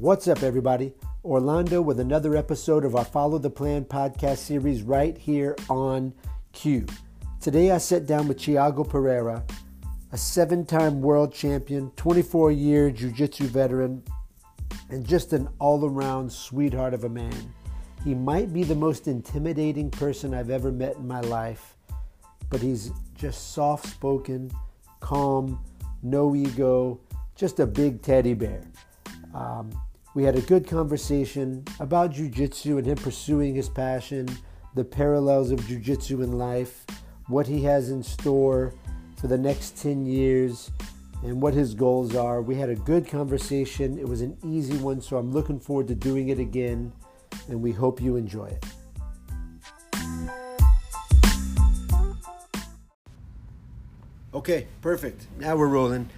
What's up, everybody? Orlando with another episode of our Follow the Plan podcast series right here on Queue. Today I sat down with Tiago Pereira, a seven time world champion, 24 year jiu jitsu veteran, and just an all around sweetheart of a man. He might be the most intimidating person I've ever met in my life, but he's just soft spoken, calm, no ego, just a big teddy bear. Um, we had a good conversation about jujitsu and him pursuing his passion, the parallels of jujitsu in life, what he has in store for the next 10 years, and what his goals are. We had a good conversation. It was an easy one, so I'm looking forward to doing it again, and we hope you enjoy it. Okay, perfect. Now we're rolling.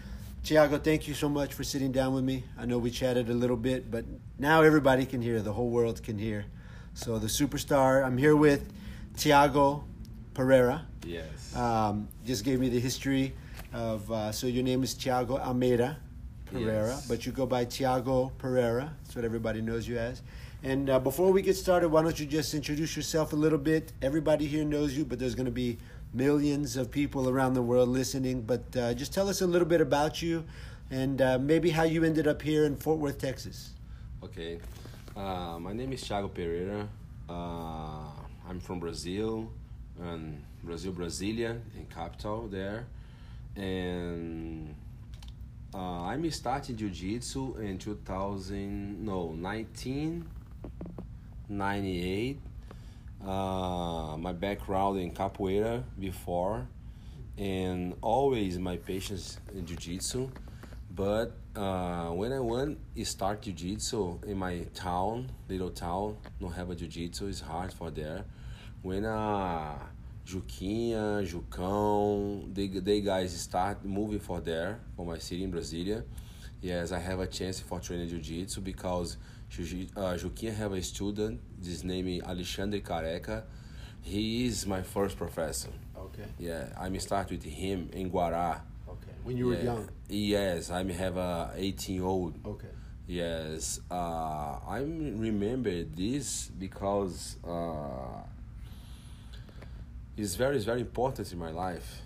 Tiago, thank you so much for sitting down with me. I know we chatted a little bit, but now everybody can hear. The whole world can hear. So the superstar. I'm here with Tiago Pereira. Yes. Um, just gave me the history of. Uh, so your name is Tiago Almeida Pereira, Yes. but you go by Tiago Pereira. That's what everybody knows you as. And uh, before we get started, why don't you just introduce yourself a little bit? Everybody here knows you, but there's going to be millions of people around the world listening. But uh, just tell us a little bit about you and uh, maybe how you ended up here in Fort Worth, Texas. Okay. Uh, my name is Tiago Pereira. Uh, I'm from Brazil, and Brazil, Brasilia, in capital there, and uh, I'm starting jiu-jitsu in 2000, no, 1998. Uh, my background in capoeira before, and always my patience in jiu-jitsu. But uh, when I went start jiu-jitsu in my town, little town, no have a jiu-jitsu, it's hard for there. When uh, Juquinha, Jucão, they, they guys start moving for there, for my city in Brasilia. Yes, I have a chance for training jiu-jitsu because uh, Juquinha have a student, his name is Alexandre Careca. He is my first professor. Okay. Yeah, I'm start with him in Guará. Okay. When you were young. Yes, I have a 18 old. Okay. Yes, uh, I remember this because uh, it's very, it's very important in my life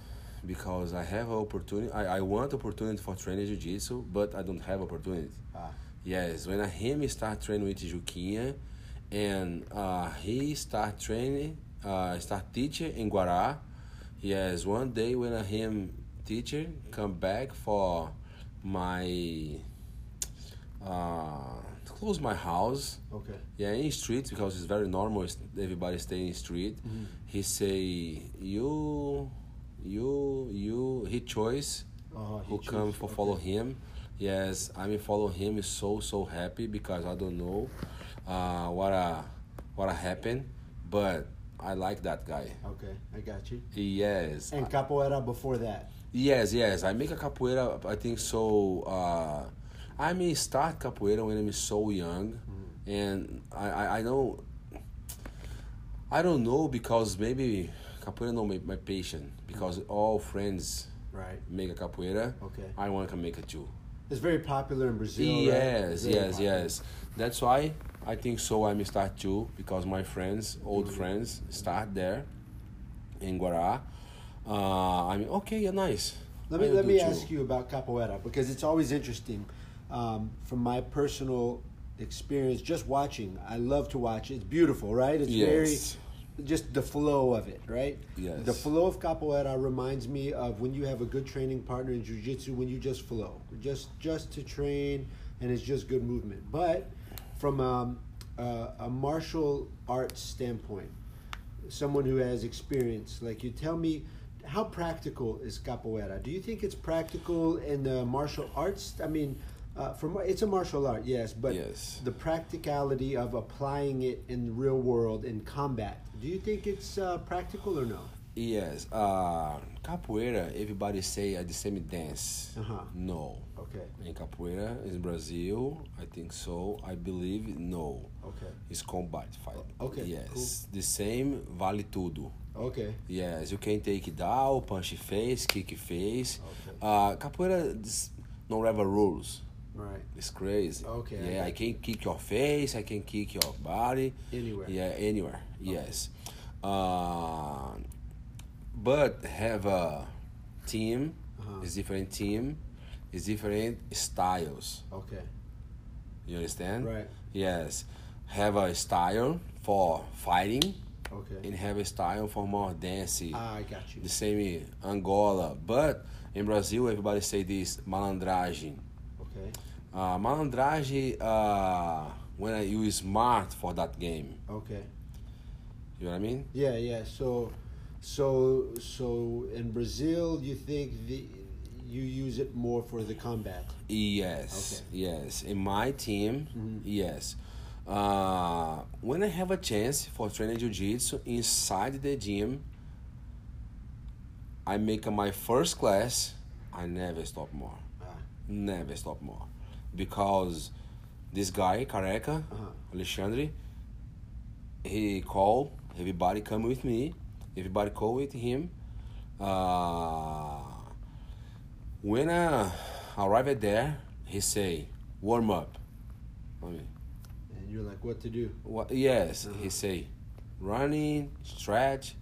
because I have opportunity. I, I want opportunity for training jiu-jitsu, but I don't have opportunity. Yes, when I him start training with Juquinha, and uh, he start training, uh, start teaching in Guará. Yes, one day when I him teacher come back for my uh, close my house. Okay. Yeah, in street because it's very normal. Everybody stay in street. He say you, you, you. He choice Oh, he who choose, come for okay. follow him. Yes, I mean follow him is so so happy because I don't know uh, what uh, what happened, but I like that guy. Okay. I got you. Yes, And capoeira before that. yes, yes. I make a capoeira. I think so. Uh, I may start capoeira when I'm so young, and I, I I know. I don't know because maybe capoeira no make my patient because all friends Right. make a capoeira. Okay. I want to make it too. It's very popular in Brazil. Yes, Very yes, popular. yes. That's why I think so. I'm start too because my friends, old Mm-hmm. friends, start there in Guará. Uh, I mean, okay, yeah, nice. Let me let me too. ask you about capoeira because it's always interesting. Um, from my personal experience, just watching, I love to watch. It's beautiful, right? It's Yes. very just the flow of it, right? Yes. The flow of capoeira reminds me of when you have a good training partner in jiu-jitsu when you just flow, just just to train, and it's just good movement. But from um, a, a martial arts standpoint, someone who has experience, like you tell me, how practical is capoeira? Do you think it's practical in the martial arts? I mean, uh, from it's a martial art, yes, but Yes. the practicality of applying it in the real world in combat. Do you think it's uh, practical or no? Yes, uh, capoeira. Everybody say at the same dance. Uh-huh. No. Okay. In capoeira in Brazil, I think so. I believe no. Okay. It's combat fight. Okay, Yes. The same vale tudo. Okay. Yes, you can take down, punch face, kick face. Okay. Uh, capoeira is no have rules. Right. It's crazy. Okay, Yeah, got I can kick your face. I can kick your body. Anywhere. Yeah, anywhere. Yes. Uh, but have a team. Uh-huh. It's different team. It's different styles. Okay. You understand? Right. Yes. Have a style for fighting Okay. and have a style for more dancing. Ah, I got you. the same Angola. But in Brazil, everybody say this malandragem. Uh, malandragem, uh, when you smart for that game. Okay. You know what I mean? Yeah, yeah. So, so, so in Brazil, you think the you use it more for the combat? Yes, Okay. yes. In my team, Mhm. yes. Uh, when I have a chance for training jiu-jitsu inside the gym, I make my first class. I never stop more. Ah, Never stop more, because this guy Careca, uh-huh. Alexandre, he called everybody come with me. Everybody call with him. Uh, when I arrived there, he say warm up. I mean, And you're like, what to do? what? Yes, Uh-huh. he say running, stretch.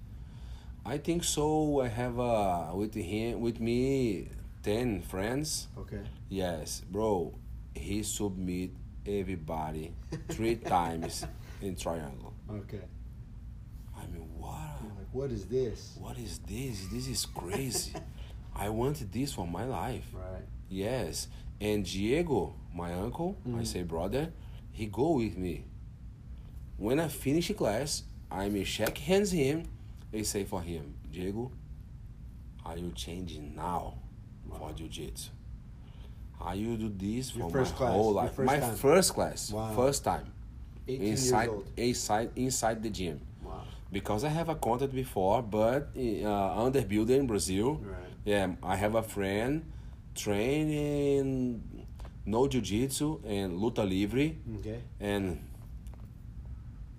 I think so. I have uh, with him with me ten friends. Okay. Yes, bro. He submit everybody three times in triangle. Okay. I mean, what? You're like, what is this? What is this? This is crazy. I wanted this for my life. Right. Yes. And Diego, my uncle, I Mhm. say brother, he go with me. When I finish class, I may shake hands him and say for him, Diego, are you changing now for jiu-jitsu? Are you do this for Your my first class, whole your life? first my time. first class, Wow. first time 18 inside years old. inside inside the gym Wow. because I have a contact before, but uh, under builder in Brazil. Right. Yeah, I have a friend training no jiu-jitsu and luta livre Okay. and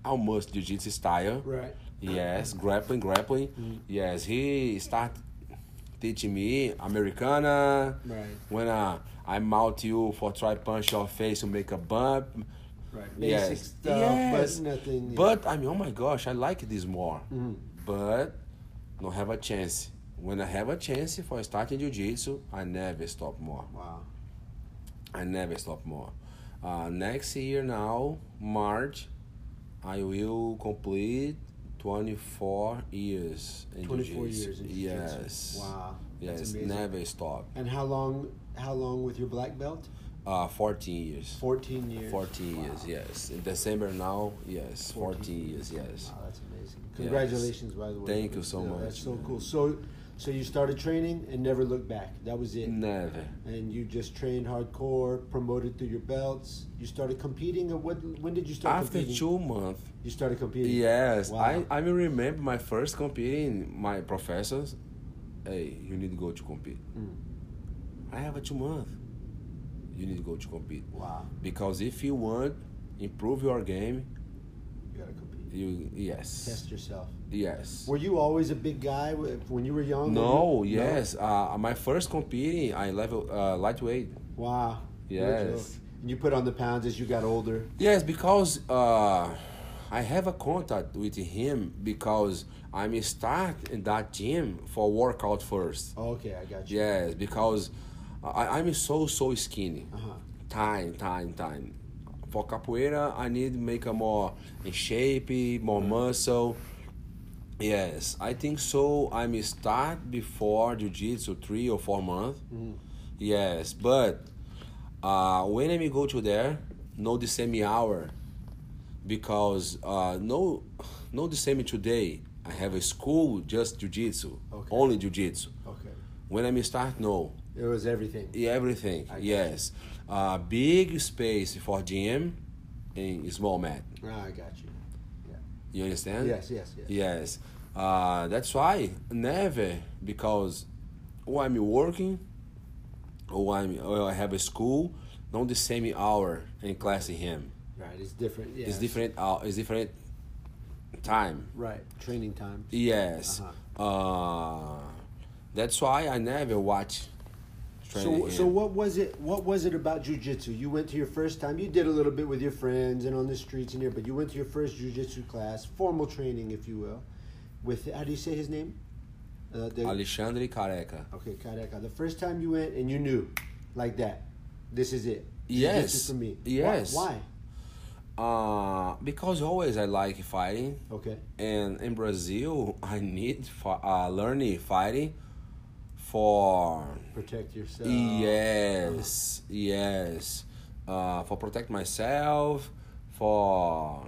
almost jiu-jitsu style. Right. Yes, grappling, grappling. Mhm. Yes, he start teaching me Americana. Right. When uh, I mount you for try punch your face to make a bump. Right. Basic Yes. stuff, Yes. but nothing. But I mean, oh my gosh, I like this more. Mhm. But don't have a chance. When I have a chance for starting jiu-jitsu, I never stop more. Wow. I never stop more. Uh, next year now, March, I will complete 24 years in 24 jiu-jitsu. years in jiu-jitsu. Yes. Wow. Yes, never stop. And how long? How long with your black belt? Uh, 14 years. 14 years. 14 Wow. years, yes. In December now, yes. 14, years, yes. Wow, that's amazing. Congratulations, by the way. Thank you so Yeah, much, That's so man. cool. So, so you started training and never looked back. That was it. Never. And you just trained hardcore, promoted through your belts. You started competing, or what? When did you start competing? After competing? two months, You started competing. Yes, Wow. I, I remember my first competing. My professors, hey, you need to go to compete. Mm. I have a two month. You need to go to compete Wow. because if you want improve your game, You gotta compete. you yes Test yourself. yes. Were you always a big guy when you were young? No, Were you- yes. Uh, my first competing, I level uh, lightweight. Wow. Yes. And you put on the pounds as you got older. Yes, because uh, I have a contact with him because I'm start in that gym for workout first. Oh, okay, I got you. Yes, because I, I'm so so skinny. Uh huh. Time, time, time. For capoeira, I need to make a more in shape, more muscle. Yes, I think so. I'm start before jiu-jitsu three or four months. Mhm. Yes, but uh, when I go to there, no the same hour, because uh, no, no the same today. I have a school just jiu-jitsu, Okay. only jiu-jitsu. Okay. When I start, no, It was everything. yeah, everything. I yes, uh, big space for gym and small mat. Ah, I got you. Yeah. You understand? Yes, yes, yes. Yes. Uh, that's why never because or I'm working or I'm or I have a school, not the same hour in class in him. Right. It's different. Yeah. It's different. Uh, it's different time. Right. Training time. Yes. Uh-huh. Uh, that's why I never watch So, so what was it? What was it about jujitsu? You went to your first time. You did a little bit with your friends and on the streets and here, but you went to your first jujitsu class, formal training, if you will, with how do you say his name? Uh, the, Alexandre Careca. okay, Careca. The first time you went and you knew, like that, this is it. Yes. Jiu-jitsu for me. Yes. Why? Uh, because always I like fighting, Okay. and in Brazil I need fi- uh, learning fighting for Protect yourself. yes, yes, uh, for protect myself, for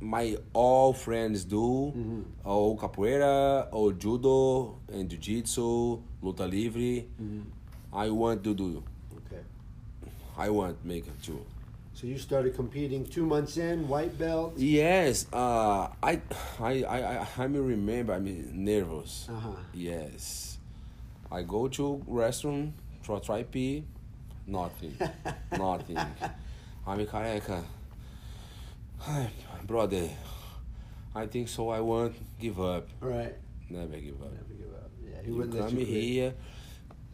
my all friends do, Mhm. ou capoeira, ou judo, and jiu-jitsu, luta livre. Mhm. I want to do. Okay. I want make it too. So you started competing two months in, white belt. Yes, uh, I, I, I, I, I remember. I'm nervous. Uh huh. Yes, I go to restroom for try pee, nothing, nothing. I'm careca. Ay, brother, I think so. I won't give up. Right. Never give up. Never give up. Yeah, he You wouldn't let come you quit. here.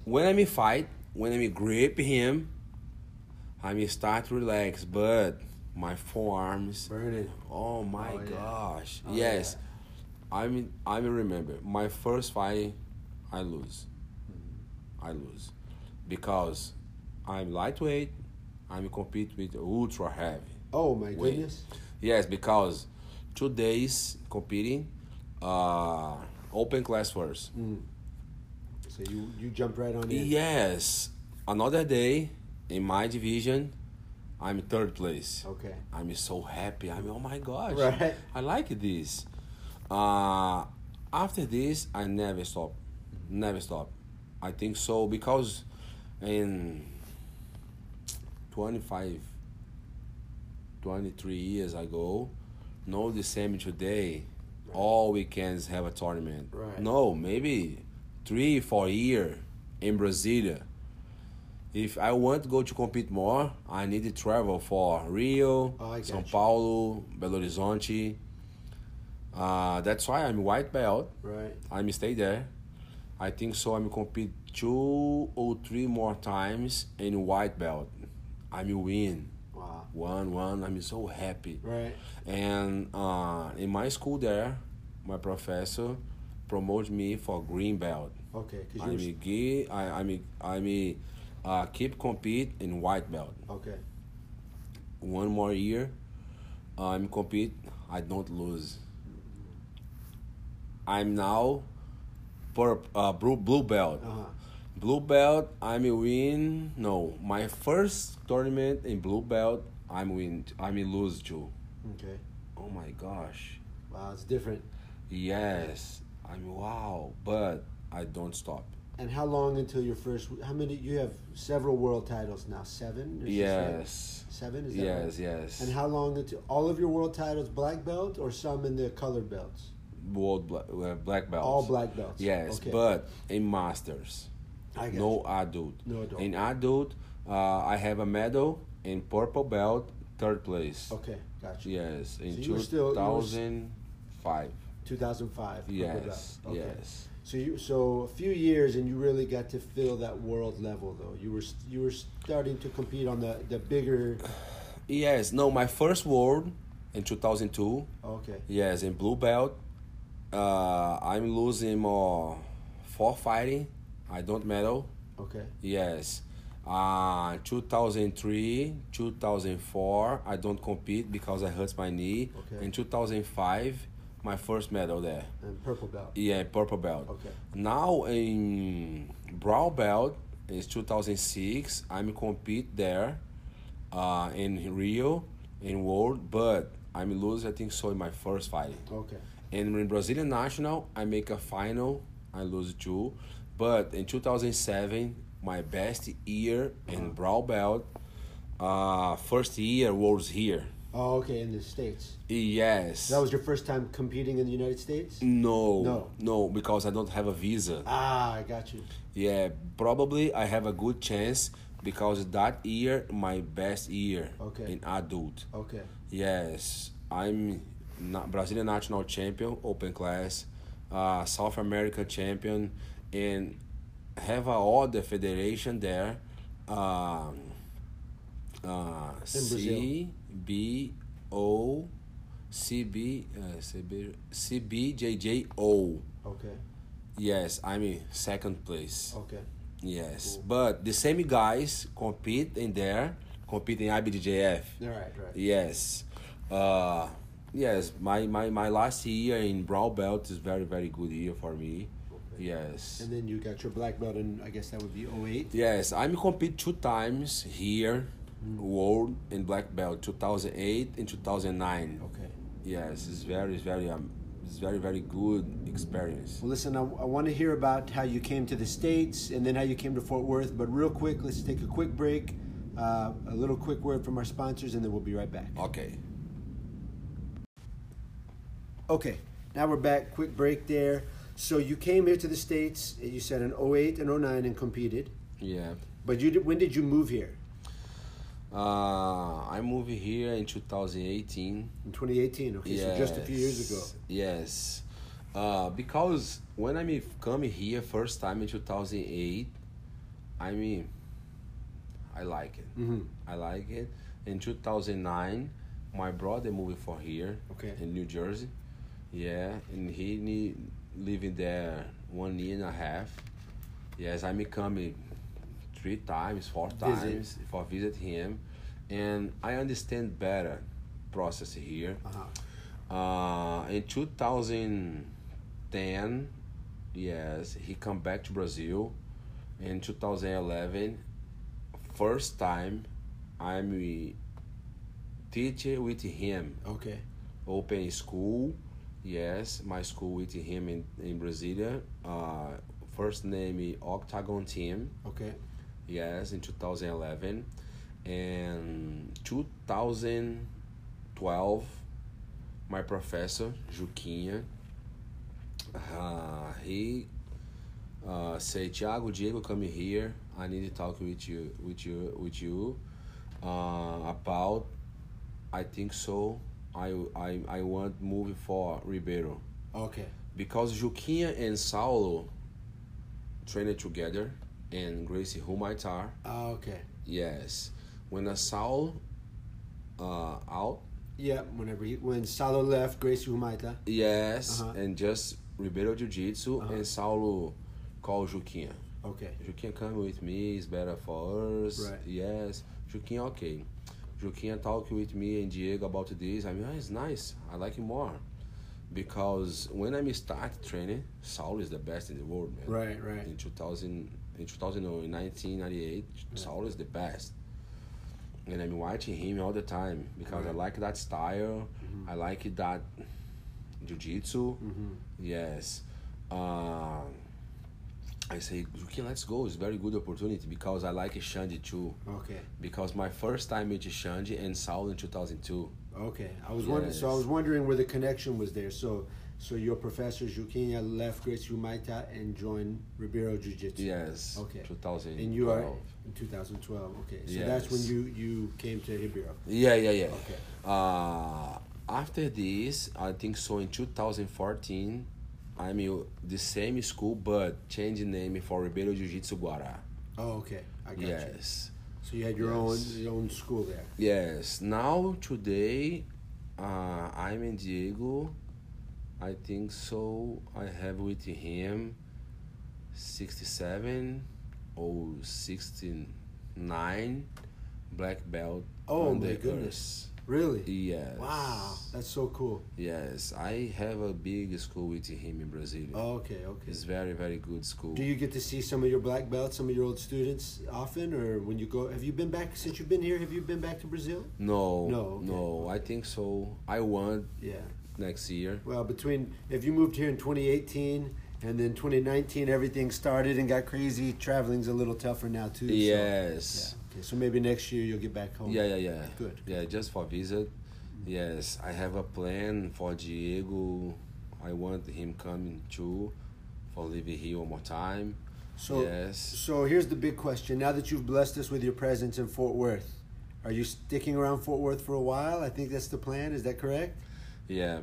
When I me fight, when I me grip him, I me start relax, but my forearms. Burning. Oh my Oh, yeah. gosh! Oh, yes, I mean I remember my first fight, I lose. I lose because I'm lightweight. I'm compete with ultra heavy. Oh my Wait. goodness. Yes, because two days competing, uh, open class first. Mm. So you you jumped right on in. Yes, another day in my division, I'm third place. Okay. I'm so happy. I'm oh my gosh. Right. I like this. Uh, after this, I never stop. Never stop. I think so because in 25, 23 years ago, no the same today. All weekends have a tournament. Right. No, maybe three, four year in Brasilia. If I want to go to compete more, I need to travel for Rio, Oh, São you. Paulo, Belo Horizonte. Uh, that's why I'm white belt. Right. I'm stay there. I think so. I'm compete two or three more times in white belt. I'm win Wow. one one. I'm so happy. Right. And uh, in my school there, my professor promoted me for green belt. Okay. I'm gi- I I'm I'm uh, keep compete in white belt. okay. One more year, I'm compete. I don't lose. I'm now per uh, blue blue belt. Uh huh. Blue belt, I'm win. No, my first tournament in blue belt, I'm win. I'm lose too. Okay. Oh my gosh. Wow, it's different. Yes, I'm wow, but I don't stop. And how long until your first? How many? You have several world titles now. Seven. or six, right? Yes. Seven. Is that Yes, right? yes. And how long until all of your world titles black belt or some in the colored belts? World black, uh, black belts. All black belts. Yes, Okay. but in masters, I no you. adult. No adult. In adult, uh, I have a medal in purple belt, third place. Okay, gotcha. Yes, in So you were still- you were s- 2005. 2005. purple Yes. Okay. yes. So you so a few years and you really got to feel that world level though. You were you were starting to compete on the the bigger. Yes, no, my first world in 2002. Okay. Yes, in blue belt, uh, I'm losing more for fighting. I don't medal. Okay. Yes. Uh, 2003, 2004, I don't compete because I hurt my knee. Okay. In 2005, my first medal there. And purple belt. Yeah, purple belt. Okay. Now in brown belt, it's 2006. I'm compete there uh, in Rio, in world, but I'm lose. I think so in my first fight. Okay. And in Brazilian national, I make a final. I lose two, but in 2007, my best year in brown belt. Uh, first year was here. Oh, okay. In the states. Yes. That was your first time competing in the United States. no, No. no, because I don't have a visa. Ah, I got you. Yeah, probably I have a good chance because that year my best year Okay. in adult. Okay. Yes, I'm Brazilian national champion open class, uh, South American champion, and have a other federation there. Um, uh, C B O C B uh, CB CBJJO. Okay. Yes, I'm in second place. Okay. Yes, Cool. but the same guys compete in there, compete in IBJJF. All right. Right. Yes. Uh, yes, my, my, my last year in brown belt is very, very good year for me. Okay. Yes. And then you got your black belt, and I guess that would be 08. Yes, I'm compete two times here, Mm. world in black belt, 2008 and 2009. Okay. Yes, it's very, very, um, it's very, very good experience. Well, listen, I, I want to hear about how you came to the States and then how you came to Fort Worth. But real quick, let's take a quick break, uh, a little quick word from our sponsors, and then we'll be right back. Okay. Okay, now we're back. Quick break there. So you came here to the States, you said in 08 and 09 and competed. Yeah. But you did, when did you move here? Uh, I moved here in 2018. In 2018. Okay, so just a few years ago. Yes. Uh, because when I come here first time in 2008, I mean, I like it. Mm-hmm. I like it. In 2009, my brother moved for here Okay. in New Jersey. Yeah, and he need, living there one year and a half. Yes, I'm coming three times, four Visit. times for visit him, and I understand better process here. Uh-huh. Uh, in 2010, yes, he come back to Brazil. In 2011, first time I'm teacher with him, Okay. open school. Yes, my school with him in in Brasilia. Uh, first name Octagon Team. Okay. Yes, in 2011. And 2012, my professor, Juquinha, uh, he uh, say, Tiago, Diego, come here. I need to talk with you, with you, with you uh, about. I think so. I I I want move for Ribeiro Okay. because Juquinha and Saulo trained together, and Gracie Humaita. Ah, okay. Yes, when a Saul uh, out, Yeah, whenever he, when Saulo left, Gracie Humaita. yes, Uh-huh. and just Ribeiro Jiu Jitsu Uh-huh. and Saulo call Juquinha. Okay. Juquinha come with me, it's better for us. Right. Yes, Juquinha okay. Juquinha talk with me and Diego about this. I mean, oh, it's nice. I like it more. Because when I start training, Saul is the best in the world, man. Right, right. in 2000 in 2000 or in 1998 Saul is the best and I'm watching him all the time because I like that style I like that jiu-jitsu Mm-hmm. yes um, I say okay let's go it's very good opportunity because I like Xande too Okay. because my first time with Xande and Saul in 2002 Okay. I was wondering. So I was wondering where the connection was there. So, so your professor Juquinha left Gracie Humaita and joined Ribeiro Jiu Jitsu. yes Okay. 2012 And you are in 2012. Okay. So that's when you you came to Ribeiro. Yeah, yeah, yeah. Okay. Uh, after this, I think so in 2014, I'm in the same school but changed name for Ribeiro Jiu Jitsu Guará. Oh, okay. I got you. Yes. So you had your Yes. own your own school there. Yes. Now today, uh, I'm in Diego. I think so. I have with him 67 or 69 black belt. Oh, on my the goodness. Really? Yes. Wow, that's so cool. Yes, I have a big school with him in Brazil. Oh, okay, okay. It's very very good school. Do you get to see some of your black belts, some of your old students often, or when you go? Have you been back since you've been here? Have you been back to Brazil? no, No, okay, no. I think so. I want Yeah. next year. Well, between if you moved here in 2018 and then 2019, everything started and got crazy. Traveling's a little tougher now too. so- Yes. yeah. Okay, so maybe next year you'll get back home. Yeah, yeah, yeah. Good. Yeah, just for visit. Mm-hmm. Yes, I have a plan for Diego. I want him coming too, for living here one more time. So, yes. so here's the big question. Now that you've blessed us with your presence in Fort Worth, are you sticking around Fort Worth for a while? I think that's the plan. Is that correct? Yeah.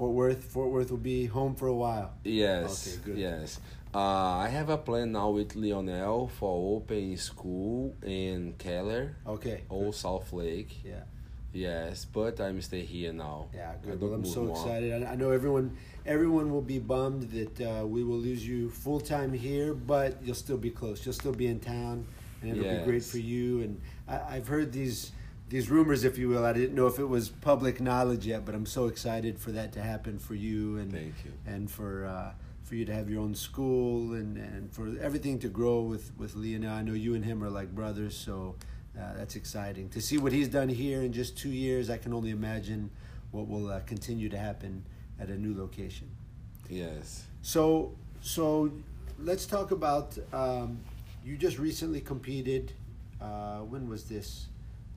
Fort Worth, Fort Worth will be home for a while. Yes. Okay, good. Yes. Uh, I have a plan now with Lionel for open school in Keller Okay. or Southlake. Yeah. Yes, but I'm stay here now. Yeah, good. Well, I'm so more. excited. I, I know everyone everyone will be bummed that uh, we will lose you full time here, but you'll still be close. You'll still be in town, and it'll be great for you. And I, I've heard these these rumors, if you will. I didn't know if it was public knowledge yet, but I'm so excited for that to happen for you and Thank you. and for. Uh, for you to have your own school and, and for everything to grow with, with Lionel. I know you and him are like brothers, so uh, that's exciting. To see what he's done here in just two years, I can only imagine what will uh, continue to happen at a new location. Yes. So, so let's talk about. Um, you just recently competed. Uh, when was this?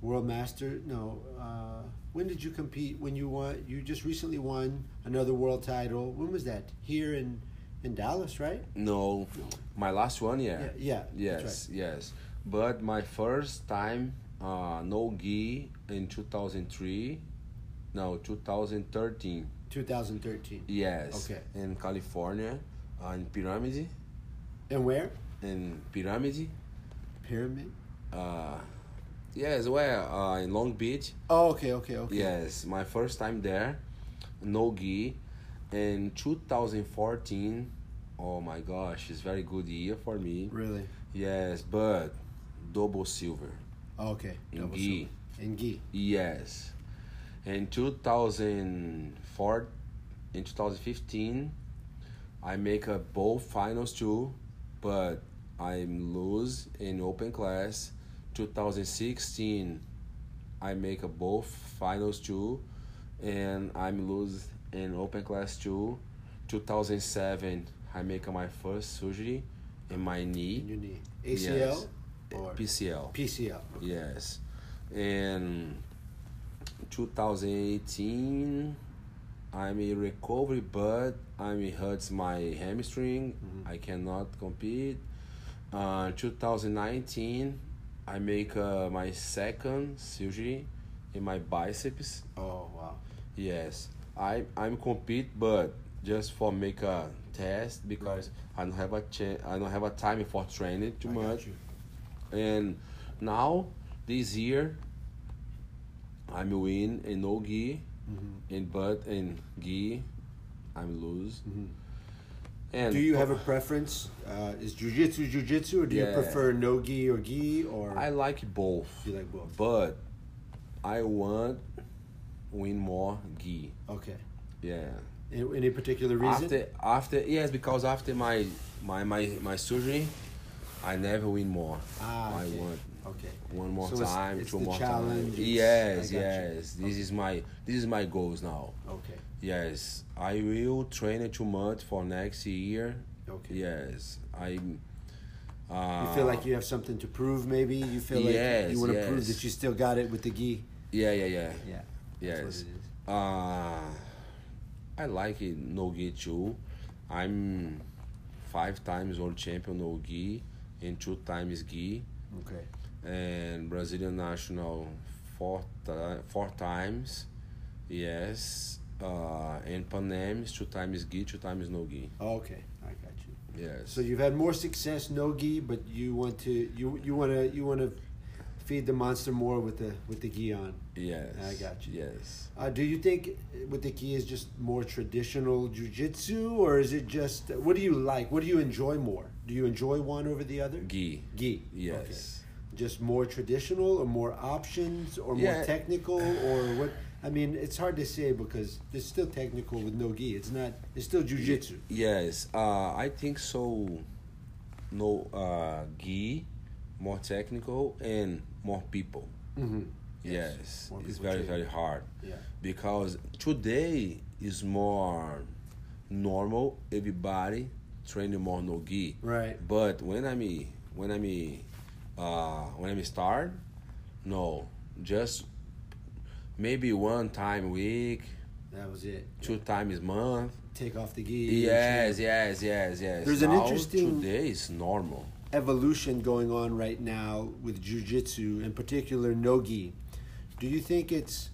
World Master? No. Uh, when did you compete? When you won? You just recently won another world title. When was that? Here in in Dallas, right? No, my last one, yeah. Yeah. yeah Yes, that's yes. But my first time, uh, no gi in 2003, no, two thousand thirteen. 2013. Yes. Okay. In California, uh, in Pyramid, And where? in Pyramid. Pyramid. Uh, yes, well, uh, in Long Beach. Oh, okay, okay, okay. Yes, my first time there, no gi. In 2014, oh my gosh, it's very good year for me. Really? Yes, but double silver. Oh, okay. In Double gi. silver. In gi. Yes. In 2004, in 2015, I make a both finals too, but I lose in open class. 2016, I make a both finals too, and I'm lose in open class too. 2007, I make my first surgery in my In knee. your knee. ACL Yes. or PCL. PCL. Yes. And 2018, I'm in recovery, but I'm hurts my hamstring. I cannot compete. Uh, 2019, I make uh, my second surgery in my biceps. Oh wow. Yes, I I'm compete, but just for make a test because I don't have a I don't have a time for training too I much. And now this year, I'm win in no gi, Mm-hmm. in but in gi, I'm lose. Mhm. And Do you have a preference? Uh, is jujitsu jujitsu, or do you prefer no gi or gi, or I like both, you like both? but I want win more gi. Okay. Yeah. Any, any particular reason? After after yes, because after my my my my surgery, I never win more. ah, I okay. want Okay. one more So time, it's two the more challenge, times. it's- Yes, you. yes. This is my this is my goals now. Okay. Yes, I will train it too much for next year. Okay. Yes, I. Uh, You feel like you have something to prove, maybe? You feel like Yes, you want to prove that you still got it with the gi? Yeah, yeah, yeah. Yeah. Yes. That's what it is. Uh, I like it no gi too. I'm five times world champion no gi and two times gi Okay. and Brazilian national four ti- four times. Yes. Uh, and Pan Am's two times gi, two times no gi. Okay. I got you. Yes. So you've had more success no gi, but you want to you you want to you want to feed the monster more with the with the gi on. yes. I got you. Yes. Uh, do you think with the gi is just more traditional jujitsu, or is it just what do you like? What do you enjoy more? Do you enjoy one over the other? Gi. Gi. Yes. Okay. Just more traditional, or more options, or more technical, or what? I mean, it's hard to say because it's still technical with no gi. It's not. It's still jujitsu. Yes, uh, I think so. No, uh, gi, more technical and more people. Mm-hmm. Yes, more it's people very train. very hard Yeah. because today is more normal. Everybody training more no gi. Right. But when I me when I me uh, when I me start, no, just maybe one time a week, That was it. two times a month. Take off the gi. Yes, yes, yes, yes. There's an Now, interesting- Today is normal. evolution going on right now with jujitsu, in particular nogi. Do you think it's?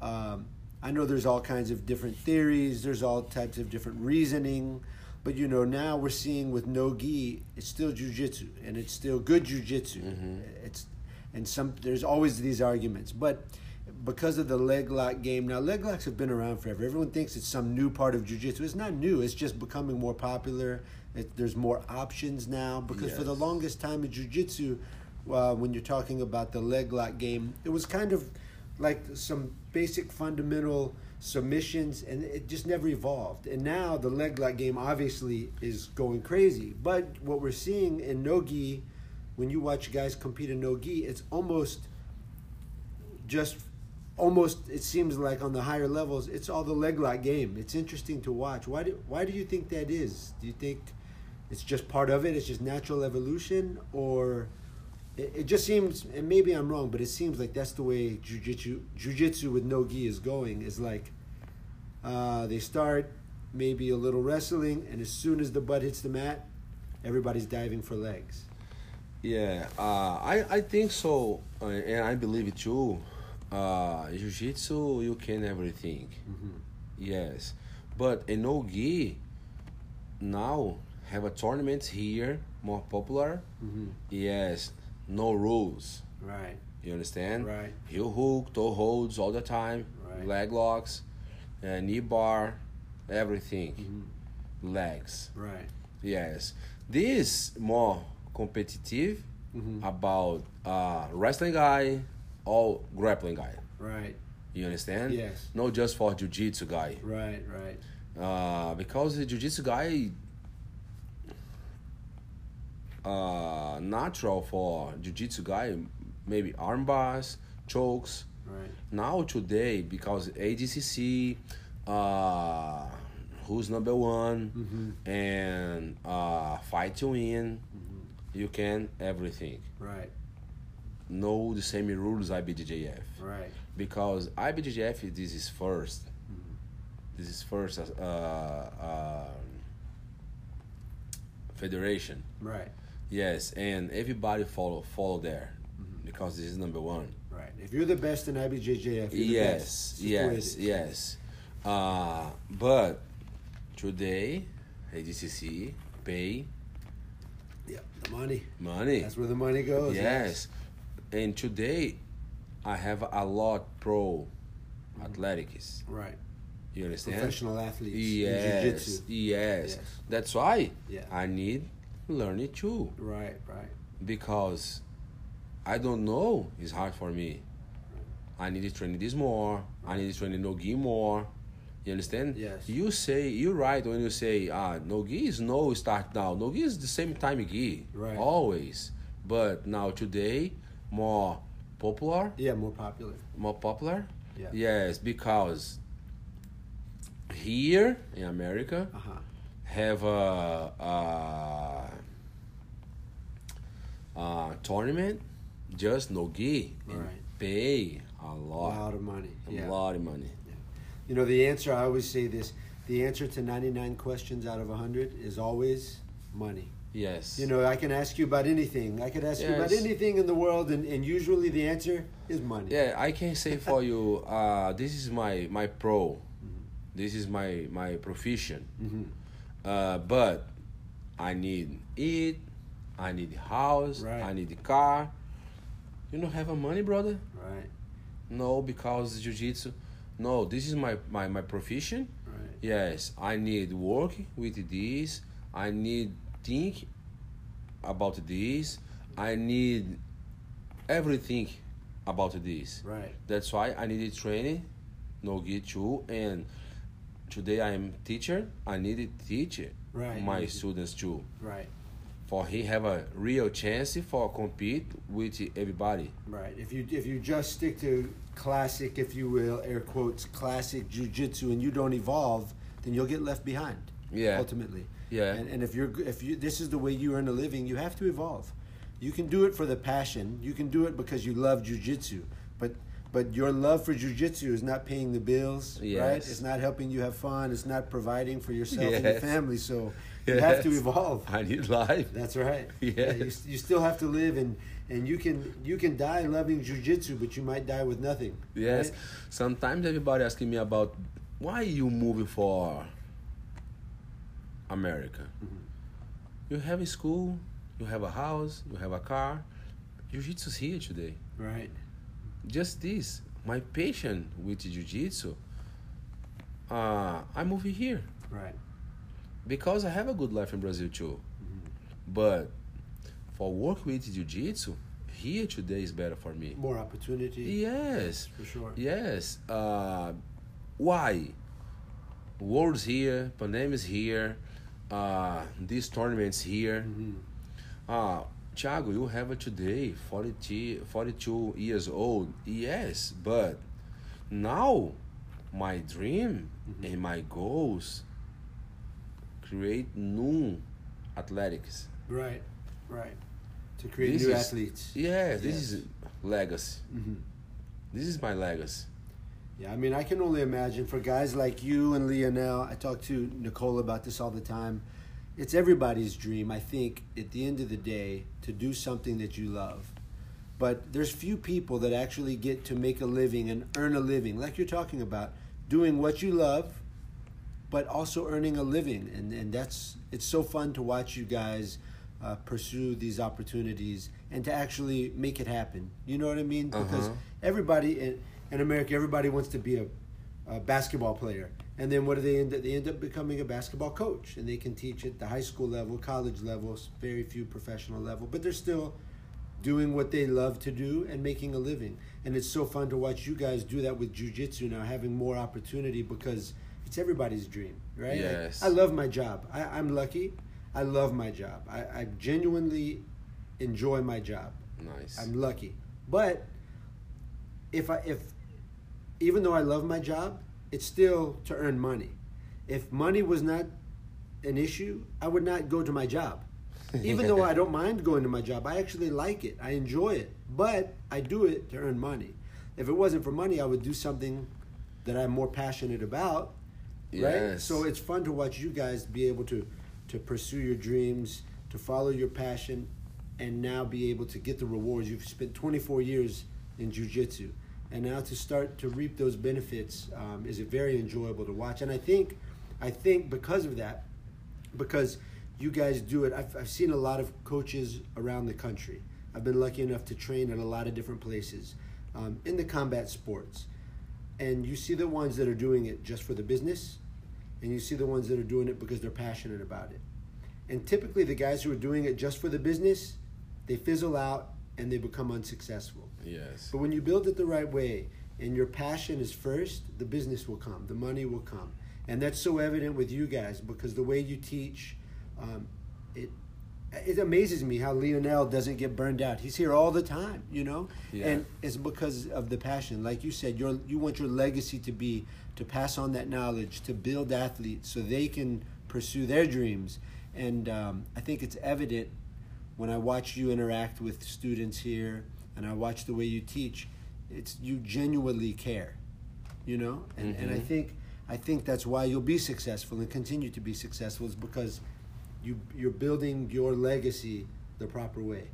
Um, I know there's all kinds of different theories. There's all types of different reasoning, But you know, now we're seeing with no gi, it's still jujitsu, and it's still good jujitsu. It's and some there's always these arguments, but because of the leg lock game now, leg locks have been around forever. Everyone thinks it's some new part of jujitsu. It's not new. It's just becoming more popular. It, there's more options now because for the longest time in jujitsu, uh, when you're talking about the leg lock game, it was kind of like some basic fundamental submissions and it just never evolved. And now the leg lock game obviously is going crazy. But what we're seeing in no-gi, when you watch guys compete in no-gi, it's almost just almost it seems like on the higher levels it's all the leg lock game. It's interesting to watch. Why do why do you think that is? Do you think it's just part of it? It's just natural evolution or it, it just seems and maybe I'm wrong, but it seems like that's the way jujitsu jujitsu with no gi is going. Is like uh, they start maybe a little wrestling, and as soon as the butt hits the mat, everybody's diving for legs. Yeah, uh, I I think so, uh, and I believe it too. Uh, jiu-jitsu, you can everything. Yes, but in no gi now have a tournament here more popular. Yes, no rules. Right. You understand? Right. Heel hook, toe holds all the time, Right. leg locks, uh, knee bar, everything, legs. Right. Yes, this more competitive Mm-hmm. about uh, wrestling guy or grappling guy. Right. You understand? Yes. Not just for jiu-jitsu guy. Right. Right. Uh, because the jiu-jitsu guy uh, natural for jiu-jitsu guy maybe arm bars chokes Right. now today because ADCC uh, who's number one and uh, fight to win you can everything Right. Know the same rules IBJJF Right. because IBJJF this is first. This is first uh, uh, federation. Right. Yes, and everybody follow follow there because this is number one. Right. If you're the best in IBJJF, you're the Yes, best. It's the way yes, yes. Uh, but today, ADCC pay Yeah. The money. money. That's where the money goes. Yes. And today, I have a lot pro athletics. Right. You understand? Professional athletes. Yes, jiu-jitsu. yes. Yes. That's why Yeah. I need learn it too Right. Right. because I don't know. It's hard for me. I need to train this more. I need to train no gi more. You understand? Yes. You say you're right when you say ah no gi is no start now. No gi is the same time gi. Right. Always. But now today more popular Yeah. More popular. more popular? Yeah. Yes, because here in America Uh huh. have a, a, a tournament just no gi and Right. pay a lot, A lot, of money. a Yeah. lot of money. You know, the answer, I always say this the answer to 99 questions out of 100 is always money. Yes. You know, I can ask you about anything. I could ask you about anything in the world, and, and usually the answer is money. Yeah, I can say for you, uh, this is my my pro. This is my my profession. Mhm. Uh, but I need eat. I need house. Right. I need the car. You don't have a money, brother? Right, No, because jiu-jitsu. No, this is my, my, my profession. right. Yes, I need work with this. I need think about this. I need everything about this. Right. That's why I needed training, no gi too. And today I am teacher. I need to teach Right. my students too. Right, For he have a real chance for compete with everybody. right. If you if you just stick to classic, if you will, air quotes, classic jujitsu, and you don't evolve, then you'll get left behind. Yeah. Ultimately. Yeah. And, and if you're if you this is the way you earn a living, you have to evolve. You can do it for the passion. You can do it because you love jujitsu, but. But your love for jujitsu is not paying the bills, right? It's not helping you have fun. It's not providing for yourself and your family. So you have to evolve. I need life. That's right. Yeah, you, you still have to live, and and you can you can die loving jujitsu, but you might die with nothing. Yes. right? Sometimes everybody asking me about why you moving for America. You have a school, you have a house, you have a car. Jiu-Jitsu's here today. Right. Just this, my passion with Jiu-Jitsu, uh, I move here Right. because I have a good life in Brazil too. But for work with Jiu-Jitsu, here today is better for me. More opportunity. Yes, For sure. yes. Uh, why? World's here, pandemic's here, uh, these tournaments here. Mhm. Uh, Tiago, you have it today, 42, 42 years old. Yes, but now my dream and my goals create new athletics. Right. Right. To create This new is- athletes. Yes, this Yes. is legacy. Mhm. This is my legacy. Yeah, I mean, I can only imagine for guys like you and Lionel. I talk to Nicole about this all the time. It's everybody's dream, I think, at the end of the day, to do something that you love. But there's few people that actually get to make a living and earn a living, like you're talking about, doing what you love, but also earning a living. And, and that's, it's so fun to watch you guys uh, pursue these opportunities and to actually make it happen. You know what I mean? Because Uh-huh. everybody in, in America, everybody wants to be a, a basketball player. And then what do they end up? They end up becoming a basketball coach, and they can teach at the high school level, college levels, very few professional level, but they're still doing what they love to do and making a living. And it's so fun to watch you guys do that with jujitsu now, having more opportunity because it's everybody's dream, right? Yes. I love my job. I, I'm lucky. I love my job. I, I genuinely enjoy my job. Nice. I'm lucky. But if I if even though I love my job, it's still to earn money. If money was not an issue, I would not go to my job. Even though I don't mind going to my job, I actually like it. I enjoy it. But I do it to earn money. If it wasn't for money, I would do something that I'm more passionate about. Right? So it's fun to watch you guys be able to to pursue your dreams, to follow your passion, and now be able to get the rewards. You've spent 24 years in jujitsu, and now to start to reap those benefits um, is very enjoyable to watch. And I think, I think because of that, because you guys do it, I've, I've seen a lot of coaches around the country. I've been lucky enough to train at a lot of different places um, in the combat sports, and you see the ones that are doing it just for the business, and you see the ones that are doing it because they're passionate about it. And typically, the guys who are doing it just for the business, they fizzle out and they become unsuccessful. Yes. But when you build it the right way and your passion is first, the business will come, the money will come. And that's so evident with you guys because the way you teach, um, it it amazes me how Lionel doesn't get burned out. He's here all the time, you know, Yeah. and it's because of the passion. Like you said, your you want your legacy to be to pass on that knowledge, to build athletes so they can pursue their dreams. And um, I think it's evident when I watch you interact with students here and I watch the way you teach, it's you genuinely care, you know, and and I Mhm. think I think that's why you'll be successful and continue to be successful is because you you're building your legacy the proper way.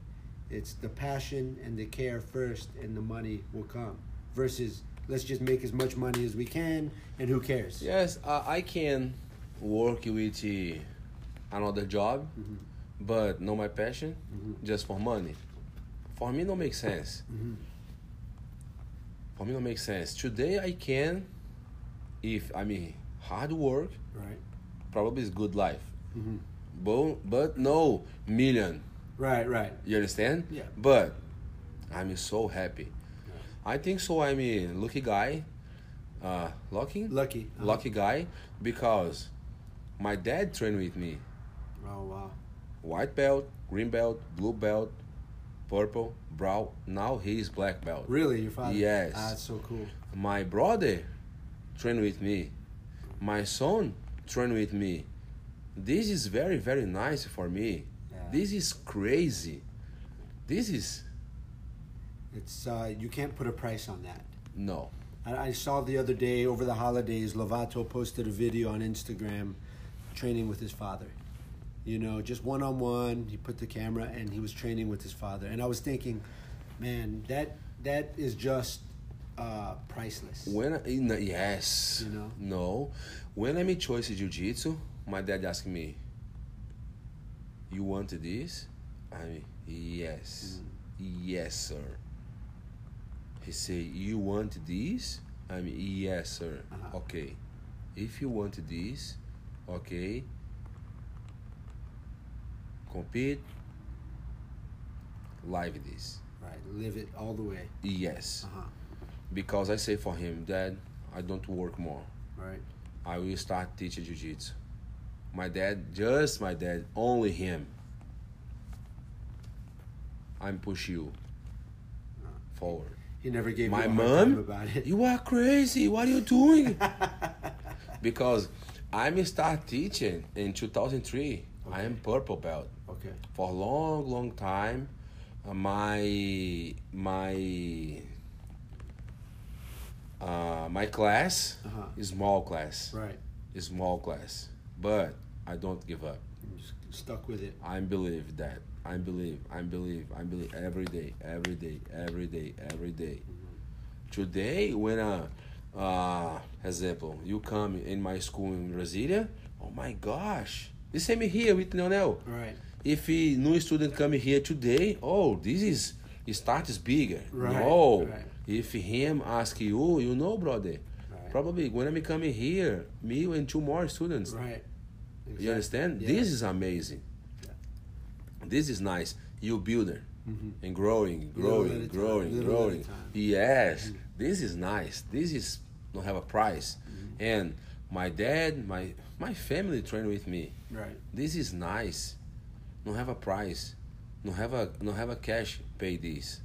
It's the passion and the care first, and the money will come. Versus let's just make as much money as we can, and who cares? Yes, uh, I can work with uh, another job, Mhm. but know my passion Mhm. just for money. For me, no make sense. Mhm. For me, no make sense. Today, I can, if I mean hard work, Right. probably is good life. Mhm. But but no million. Right. Right. You understand? Yeah. But I'm so happy. I think so. I'm a lucky guy. Uh, lucky. Lucky. Uh-huh. Lucky guy because my dad trained with me. Oh wow. White belt, green belt, blue belt, purple, brown. Now he's black belt. Really, your father? Yes. Ah, that's so cool. My brother train with me. My son train with me. This is very very nice for me. Yeah. This is crazy. This is It's uh, you can't put a price on that. no. I, I saw the other day over the holidays, Lovato posted a video on Instagram, training with his father. You know, just one on one. He put the camera and he was training with his father. And I was thinking, man, that that is just uh, priceless. When I, in- yes, You know? no. When I made choice jiu-jitsu, my dad asked me, you want this? I mean, yes, yes, sir. He say, you want this? I mean, yes, sir. Uh-huh. Okay. If you want this, okay. Compete. Live this. Right. Live it all the way. Yes. Uh huh. Because I say for him, Dad, I don't work more. Right. I will start teaching jiu-jitsu. My dad, just my dad, only him. I'm push you forward. He never gave My you a hard time mom, about it. you are crazy. What are you doing? because I'm start teaching in 2003. I am purple belt okay. for a long, long time. uh, my my uh, my class Uh-huh. is small class. Right. Is small class, but I don't give up. Stuck with it. I believe that. I believe. I believe. I believe every day, every day, every day, every day. Today, when a uh, example, you come in my school in Brasilia, oh my gosh, the same here with Leonel. Right. If a new student come here today, oh, this is it starts bigger. Right, No, right. if him ask you, you know, brother. Right. Probably when I'm coming here, me and two more students. Right. You understand? Yeah. This is amazing. Yeah. This is nice. You builder Mhm. and growing, growing, time, growing, little at a growing. Yes, this is nice. This is don't have a price. Mm-hmm. And my dad, my my family train with me. Right. This is nice. Não have a price. Não have a não have a cash pay this.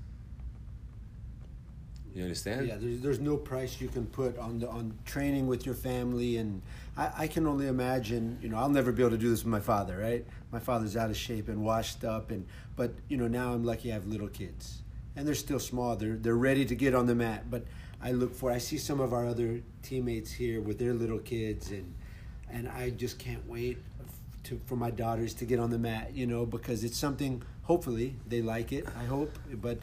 You understand? Yeah, there's, there's no price you can put on the on training with your family, and I, I can only imagine. You know, I'll never be able to do this with my father. Right, my father's out of shape and washed up, and but you know now I'm lucky I have little kids, and they're still small. They're they're ready to get on the mat, but I look for. I see some of our other teammates here with their little kids, and and I just can't wait to for my daughters to get on the mat. You know, because it's something. Hopefully they like it. I hope, but.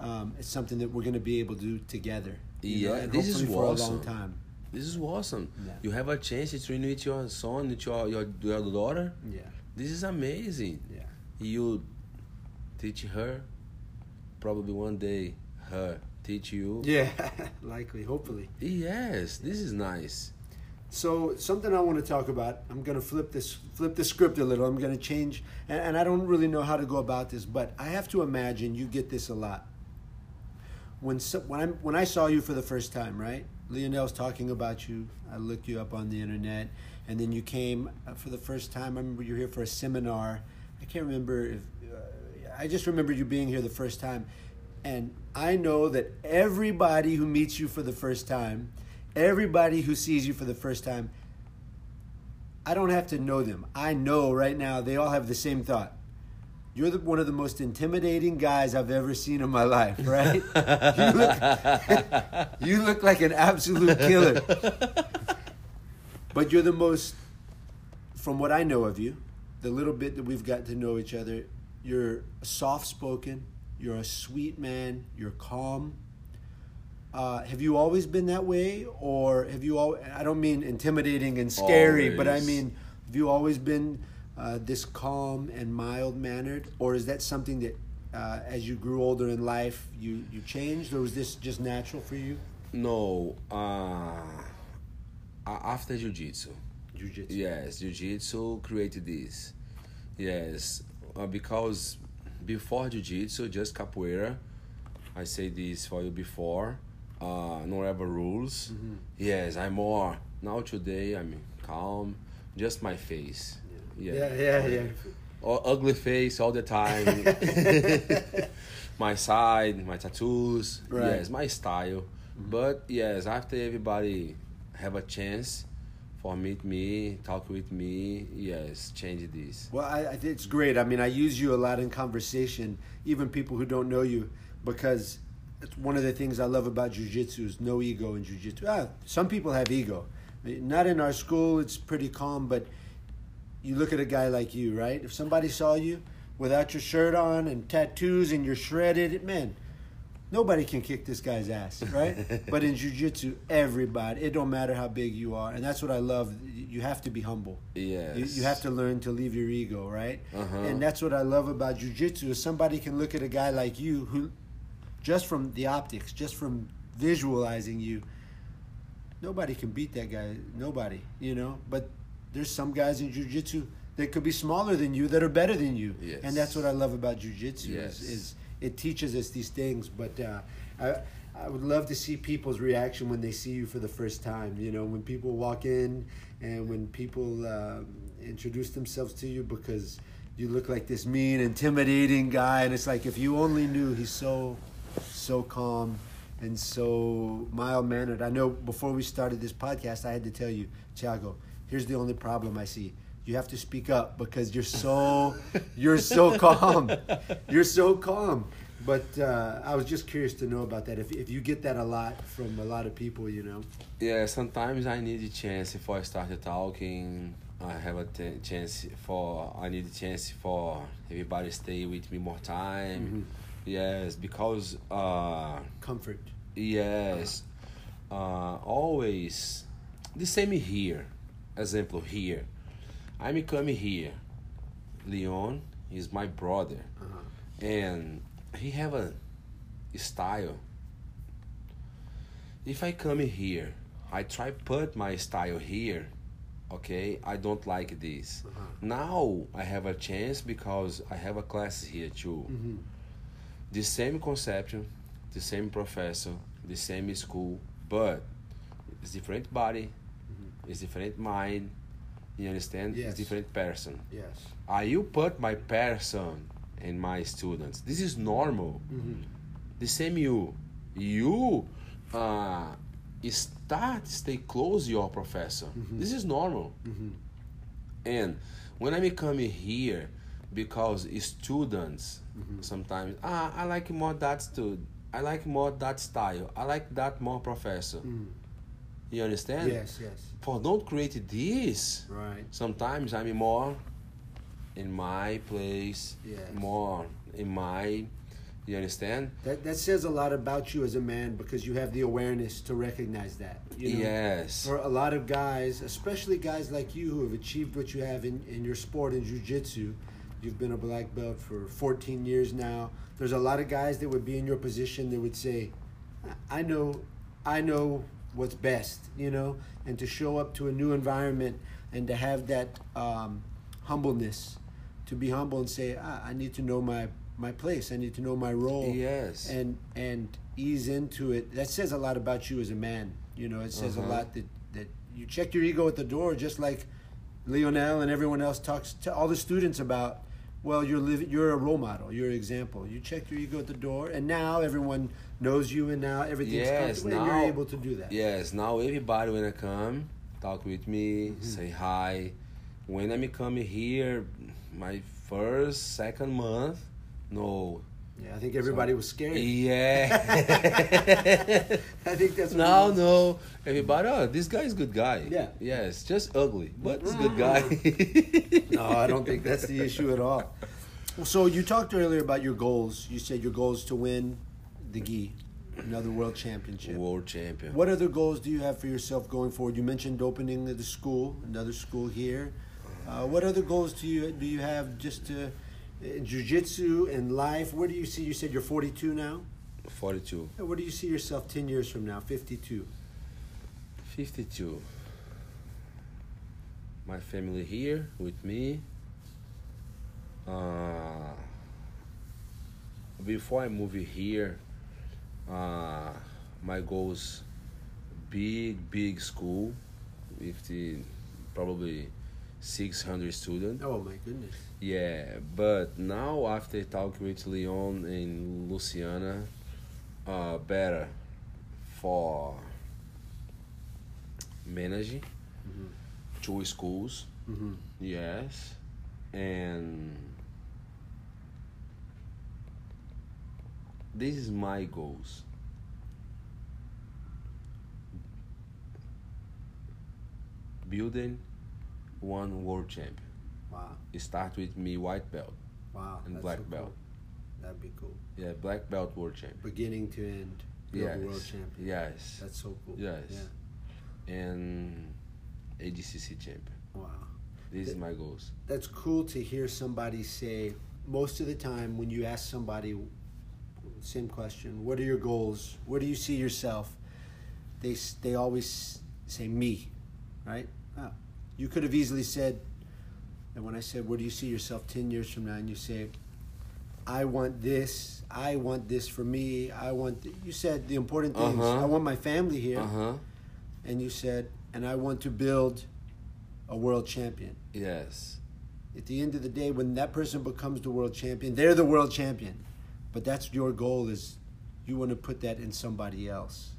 Um, it's something that we're going to be able to do together. you know, Yeah, this is for a awesome. long time. This is awesome. Yeah. You have a chance to train with your son, with your your, your daughter. Yeah, This is amazing. yeah, You teach her. Probably one day her teach you. yeah. likely, hopefully. Yes, this is nice. So something I want to talk about. I'm going to flip this flip the script a little. I'm going to change, and, and I don't really know how to go about this, but I have to imagine you get this a lot. When so, when I when I saw you for the first time, right? Lionel's talking about you. I looked you up on the internet, and then you came uh, for the first time. I remember you were here for a seminar. I can't remember if uh, I just remember you being here the first time, and I know that everybody who meets you for the first time, everybody who sees you for the first time, I don't have to know them. I know right now they all have the same thought. You're the, one of the most intimidating guys I've ever seen in my life, right? you, look, you look like an absolute killer. But you're the most, from what I know of you, the little bit that we've got to know each other, you're soft spoken, you're a sweet man, you're calm. Uh, have you always been that way, or have you all? I don't mean intimidating and scary, but I mean, have you always been uh, this calm and mild mannered, or is that something that, uh, as you grew older in life, you you changed, or was this just natural for you? No, uh, after jiu-jitsu. Jiu-jitsu. Yes, jiu-jitsu created this. Yes, uh, because before jiu-jitsu, just capoeira. I say this for you before. Uh, no ever rules. Yes, I'm more now today. I'm calm. Just my face. Yeah, yeah, yeah. Or ugly face all the time. my side, my tattoos. Right. Mm-hmm. Yes, my style. But yes, after everybody have a chance for meet me, talk with me, yes, change this. Well, I, I think it's great. I mean, I use you a lot in conversation, even people who don't know you, because it's one of the things I love about jujitsu is no ego in jujitsu. Ah, some people have ego. Not in our school, it's pretty calm, but you look at a guy like you, right? If somebody saw you without your shirt on and tattoos and you're shredded, man, nobody can kick this guy's ass, right? but in jujitsu, everybody. It don't matter how big you are, and that's what I love. You have to be humble. Yes. You, you have to learn to leave your ego, right? Uh-huh. And that's what I love about jujitsu. Is somebody can look at a guy like you who, just from the optics, just from visualizing you, nobody can beat that guy. Nobody, you know. But there's some guys in jujitsu that could be smaller than you that are better than you, Yes. and that's what I love about jujitsu. Yes. Is, is it teaches us these things, but. Uh, I, I would love to see people's reaction when they see you for the first time. You know, when people walk in and when people um introduce themselves to you because you look like this mean, intimidating guy, and it's like if you only knew he's so, so calm and so mild mannered. I know before we started this podcast, I had to tell you, Tiago, here's the only problem I see. You have to speak up because you're so, you're so calm. You're so calm. But uh, I was just curious to know about that. If, if you get that a lot from a lot of people, you know. Yeah, sometimes I need a chance before I start talking. I have a t- chance for I need a chance for everybody stay with me more time. Yes, because uh, Comfort. yes, uh, always the same here. Example here, I'm coming here. Leon is my brother, Uh-huh. and he have a style. If I come here, I try put my style here. Okay, I don't like this. Uh-huh. Now I have a chance because I have a class here too. Mm-hmm. The same conception, the same professor, the same school, but it's different body, it's different mind. You understand? Yes. It's different person. Yes. I you put my person in my students. This is normal. Mm-hmm. The same you. You uh, start stay close your professor. This is normal. Mm-hmm. And when I'm coming here, because students sometimes ah I like more that stud. I like more that style. I like that more professor. You understand? Yes, yes. For don't create this. Right. Sometimes I'm more in my place, Yes. more in my. You understand? That, that says a lot about you as a man because you have the awareness to recognize that. You know? Yes. For a lot of guys, especially guys like you who have achieved what you have in, in your sport in jiu-jitsu, you've been a black belt for 14 years now. There's a lot of guys that would be in your position that would say, I know, I know what's best, you know, and to show up to a new environment and to have that um, humbleness, to be humble and say, ah, I need to know my, my place. I need to know my role Yes. and and ease into it. That says a lot about you as a man. You know, it says a Uh-huh. lot that that you check your ego at the door, just like Lionel and everyone else talks to all the students about. Well, you're living. You're a role model. You're an example. You check your ego at the door, and now everyone knows you, and now everything's Yes, comfortable, and you're able to do that. Yes. Now everybody when I come, talk with me, Mm-hmm. say hi. When I'm coming here, my first second month, no. Yeah, I think everybody was scared. Yeah. I think that's what no, no. Everybody, oh, this guy is good guy. Yeah. Yes, just ugly, but it's good guy. No, I don't think that's the issue at all. So you talked earlier about your goals. You said your goal is to win the gi, another world championship. World champion. What other goals do you have for yourself going forward? You mentioned opening the school, another school here. Uh, what other goals do you do you have just to jiu-jitsu and life? Where do you see? You said you're 42 now. 42. Where do you see yourself 10 years from now? 52. 52. My family here with me. Uh, before I move here, uh, my goals big, big school with the probably 600 students. Oh my goodness. Yeah, but now after talking with Leon and Luciana, uh, better for managing two schools. hmm Yes, and this is my goals. Building one world champion. Wow. It start with me white belt Wow. and black so belt. cool. That'd be cool. Yeah, black belt world champion. Beginning to end, Yes. world champion. Yes. That's so cool. Yes. Yeah. And ADCC champion. Wow. These Th- are my goals. That's cool to hear somebody say. Most of the time, when you ask somebody, same question, what are your goals? Where do you see yourself? They they always say me, right? Ah, you could have easily said, and when I said, where do you see yourself ten years from now, and you say, I want this. I want this for me. I want. th-" You said the important things. Uh-huh. I want my family here, Uh huh. and you said, and I want to build a world champion. Yes. At the end of the day, when that person becomes the world champion, they're the world champion. But that's your goal is you want to put that in somebody else.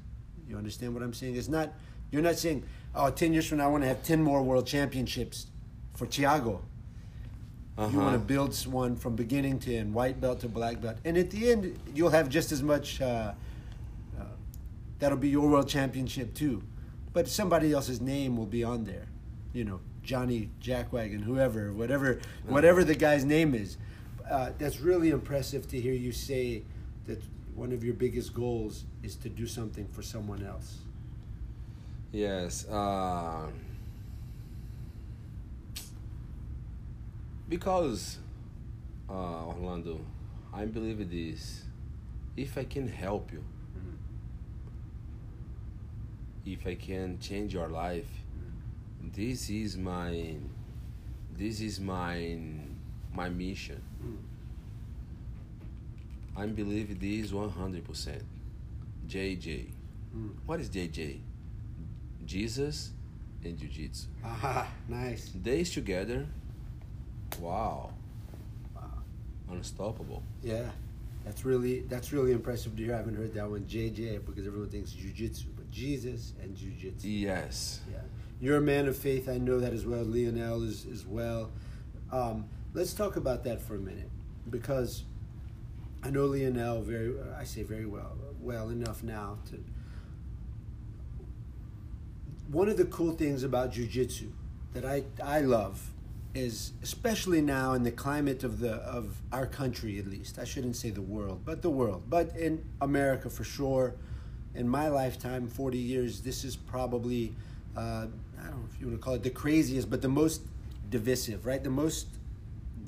You understand what I'm saying? It's not you're not saying, oh, 10 years from now I want to have 10 more world championships for Tiago. Uh You want to build one from beginning to end, white belt to black belt. And at the end, you'll have just as much, uh, uh, that'll be your world championship too. But somebody else's name will be on there. You know, Johnny Jackwagon, whoever, whatever, whatever the guy's name is. Uh, that's really impressive to hear you say that one of your biggest goals is to do something for someone else. Yes. Uh, because, uh, Orlando, I believe this. If I can help you, if I can change your life, this is my, this is my, my mission. I believe this one hundred percent. JJ. What is JJ? Jesus and Jiu Jitsu. Aha, nice. Days together. Wow. Wow. Unstoppable. Yeah, that's really that's really impressive to hear. I haven't heard that one, JJ, because everyone thinks jujitsu, but Jesus and jujitsu. Yes. Yeah, you're a man of faith. I know that as well. Lionel is as well. Um, let's talk about that for a minute, because I know Lionel very. I say very well, well enough now to. One of the cool things about jujitsu that I I love is especially now in the climate of the of our country at least i shouldn't say the world but the world but in america for sure in my lifetime 40 years this is probably uh, i don't know if you want to call it the craziest but the most divisive right? The most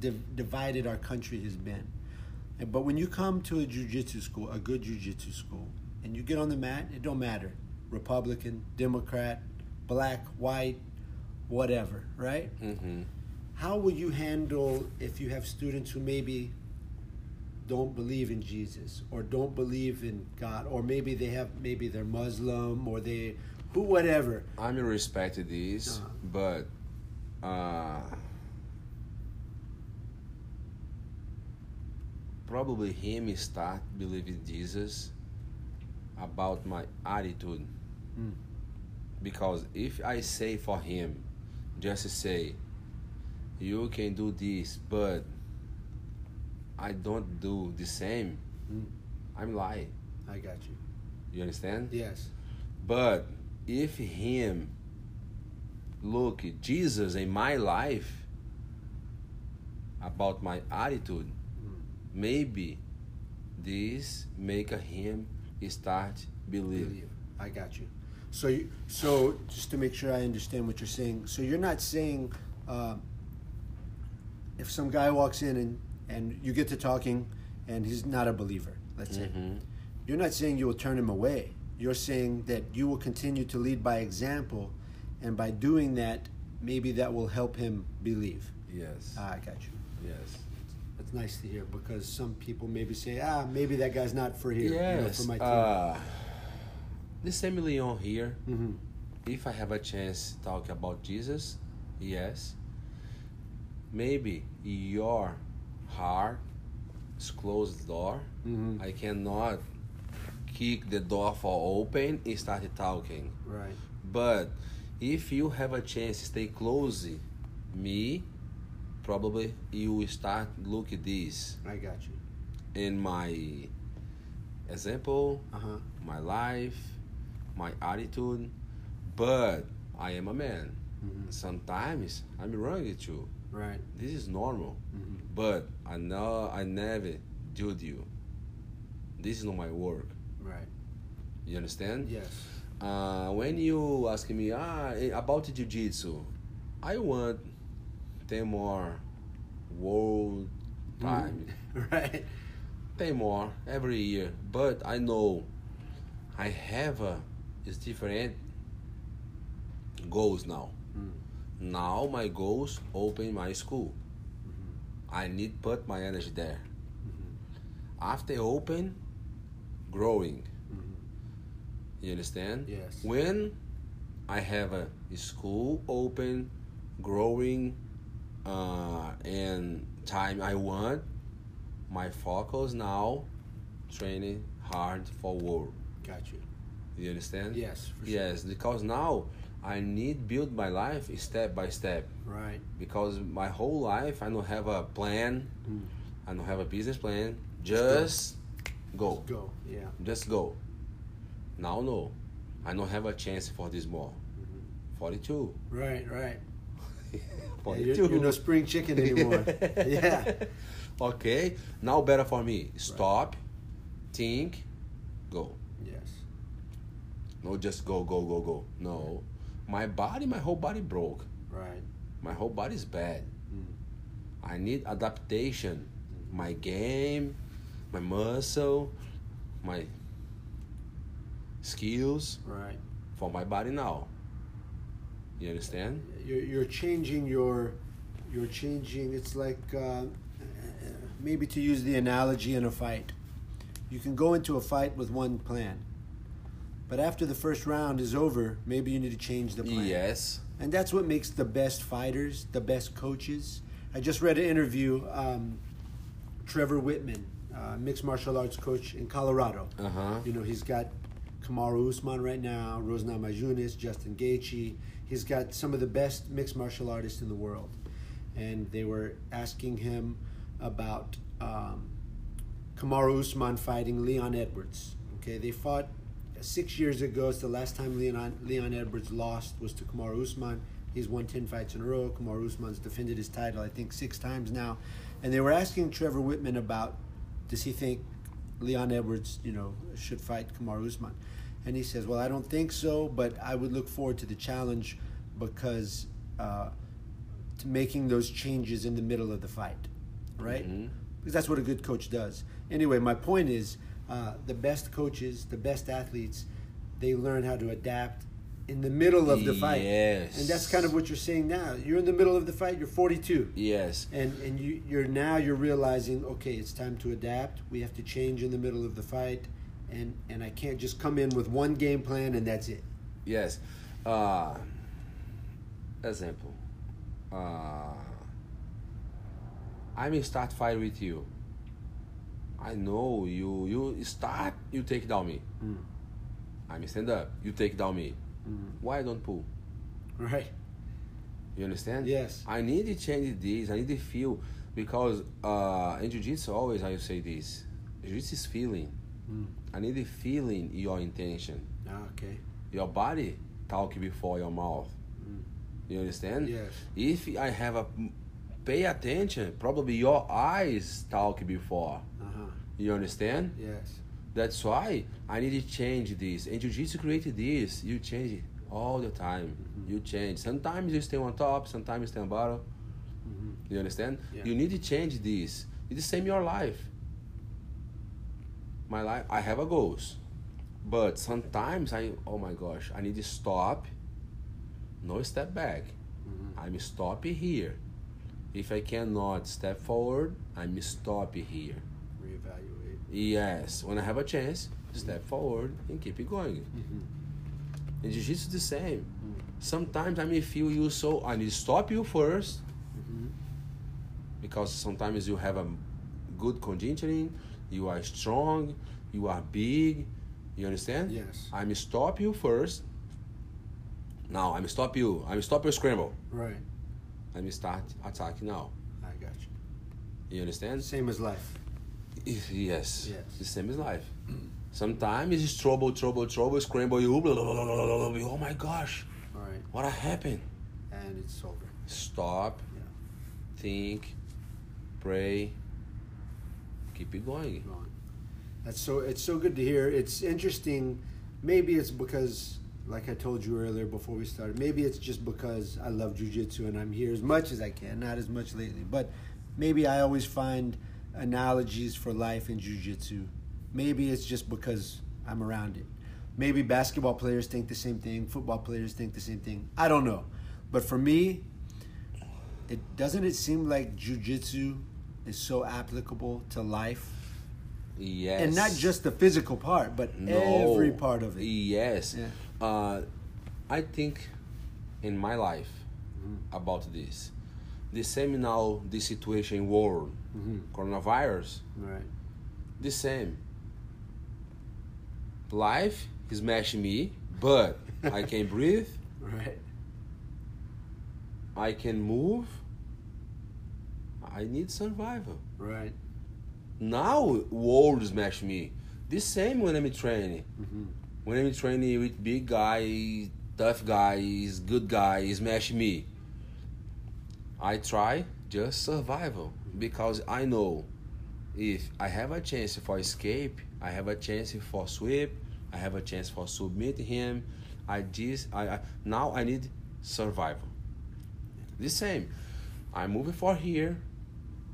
div- divided our country has been. But when you come to a jiu-jitsu school a good jiu-jitsu school and you get on the mat it don't matter republican democrat black white whatever right Mm-hmm. how will you handle if you have students who maybe don't believe in Jesus or don't believe in God or maybe they have maybe they're Muslim or they who whatever I'm respected this, Uh-huh. but uh, probably him start believing Jesus about my attitude. Mm. Because if I say for him, just say, you can do this, but I don't do the same, Mm. I'm lying. I got you You understand? yes But if him look Jesus in my life about my attitude, Mm. maybe this make him start believe. believe I got you so you, so just to make sure I understand what you're saying so you're not saying uh, if some guy walks in and and you get to talking and he's not a believer let's say Mhm. You're not saying you will turn him away. You're saying that you will continue to lead by example, and by doing that, maybe that will help him believe. Yes. Ah, I got you. yes. That's nice to hear because some people maybe say, ah, maybe that guy's not for here, you know, for my team. uh, the same Leon here. hmm If I have a chance to talk about Jesus, yes. Maybe your heart is closed door. Mhm. I cannot kick the door for open and start talking. Right. But if you have a chance to stay close me, probably you will start look at this I got you. in my example, Uh huh. my life, my attitude. But I am a man. hmm Sometimes I'm wrong too. Right. This is normal. hmm But I know I never do you. This is not my work. Right. You understand? Yes. Uh, when you ask me ah eh, about jiu-jitsu, I want ten more world time, Right. ten more every year. But I know I have a is different goals now. Mm. Now my goals open my school. I need put my energy there. After open, growing. You understand? Yes. When I have a school open, growing, uh, and time I want, my focus now, training hard for work. Got you. You understand? Yes, for sure. Yes, because now I need build my life step by step. Right. Because my whole life I don't have a plan. Mm. I don't have a business plan. Just go. Go. Yeah. Just go. Now no. I don't have a chance for this more. 42. Right. Right. Yeah, 42. you're, you're no spring chicken anymore. yeah. Okay. Now better for me. Stop. Think. No just go, go, go, go. No. My body, my whole body broke. Right. My whole body's bad. Mm. I need adaptation. My game, my muscle, my skills Right. for my body now. You understand? You're, you're changing your, you're changing. It's like uh, maybe to use the analogy in a fight. You can go into a fight with one plan, but after the first round is over, maybe you need to change the plan. Yes. And that's what makes the best fighters, the best coaches. I just read an interview. Um, Trevor Wittman, uh, mixed martial arts coach in Colorado. Uh huh. You know, he's got Kamaru Usman right now, Rose Namajunas, Justin Gaethje. He's got some of the best mixed martial artists in the world. And they were asking him about um, Kamaru Usman fighting Leon Edwards. Okay, they fought six years ago. It's the last time Leon, Leon Edwards lost was to Kamaru Usman. He's won 10 fights in a row. Kamaru Usman's defended his title, I think, six times now. And they were asking Trevor Wittman about does he think Leon Edwards, you know, should fight Kamaru Usman? And he says, well, I don't think so, but I would look forward to the challenge because uh, to making those changes in the middle of the fight, right? Mhm. Because that's what a good coach does. Anyway, my point is uh, the best coaches, the best athletes, they learn how to adapt in the middle of the fight. Yes. And that's kind of what you're saying now. You're in the middle of the fight, you're 42 Yes. and and you you're now you're realizing okay it's time to adapt we have to change in the middle of the fight and and i can't just come in with one game plan and that's it Yes. Uh, example. Uh, I may start fight with you. I know you. You start. You take down me. Mm. I may stand up. You take down me. Mm. Why don't pull? right You understand? Yes. I need to change this. I need to feel because uh, in jiu-jitsu always I say this. Jiu-jitsu is feeling. Mm. I need to feeling your intention. Ah, okay Your body talk before your mouth. Mm. You understand? yes If I have a pay attention, probably your eyes talk before. You understand? yes That's why I need to change this. And Jiu-Jitsu created this. You change it all the time. Mhm. You change. Sometimes you stay on top, sometimes you stay on bottom. hmm You understand? Yeah. You need to change this. It's the same your life. My life, I have a goals, but sometimes I, oh my gosh, I need to stop. No step back. hmm I'm stop here. If I cannot step forward, I'm stop here. reevaluate Yes, when I have a chance, step forward and keep it going. hmm In jiu-jitsu, the same. Mm. Sometimes I may feel you so I need to stop you first hmm because sometimes you have a good conditioning, you are strong, you are big. You understand? yes I'm stop you first. Now I'm stop you. I'm stop your scramble. right Let me start attacking now. i got you You understand? same as life If- Yes. Yes. The same as life. Mm. Sometimes it's trouble, trouble, trouble, scramble you. Blah, blah, blah, blah, blah, blah. Oh my gosh, all right what happened? and it's over Stop, yeah think, pray, keep it going. Wrong. That's so. It's so good to hear. It's interesting. Maybe it's because, like I told you earlier before we started, maybe it's just because I love jujitsu and I'm here as much as I can. Not as much lately, but maybe I always find analogies for life in jujitsu. Maybe it's just because I'm around it. Maybe basketball players think the same thing. Football players think the same thing. I don't know, but for me, it doesn't. It seem like jujitsu is so applicable to life Yes. and not just the physical part, but No. every part of it. Yes. Yeah. Uh, I think in my life Mm-hmm. about this. The now, the situation world, Mhm. coronavirus, Right. the same. Life is smashing me, but I can breathe, Right. I can move. I need survival. Right. Now world smash me. The same when I'm training. Mhm. When I'm training with big guys, tough guys, good guys, smash me. I try just survival because I know if I have a chance for escape, I have a chance for sweep, I have a chance for submit him. I just I, I now I need survival. The same. I'm moving for here.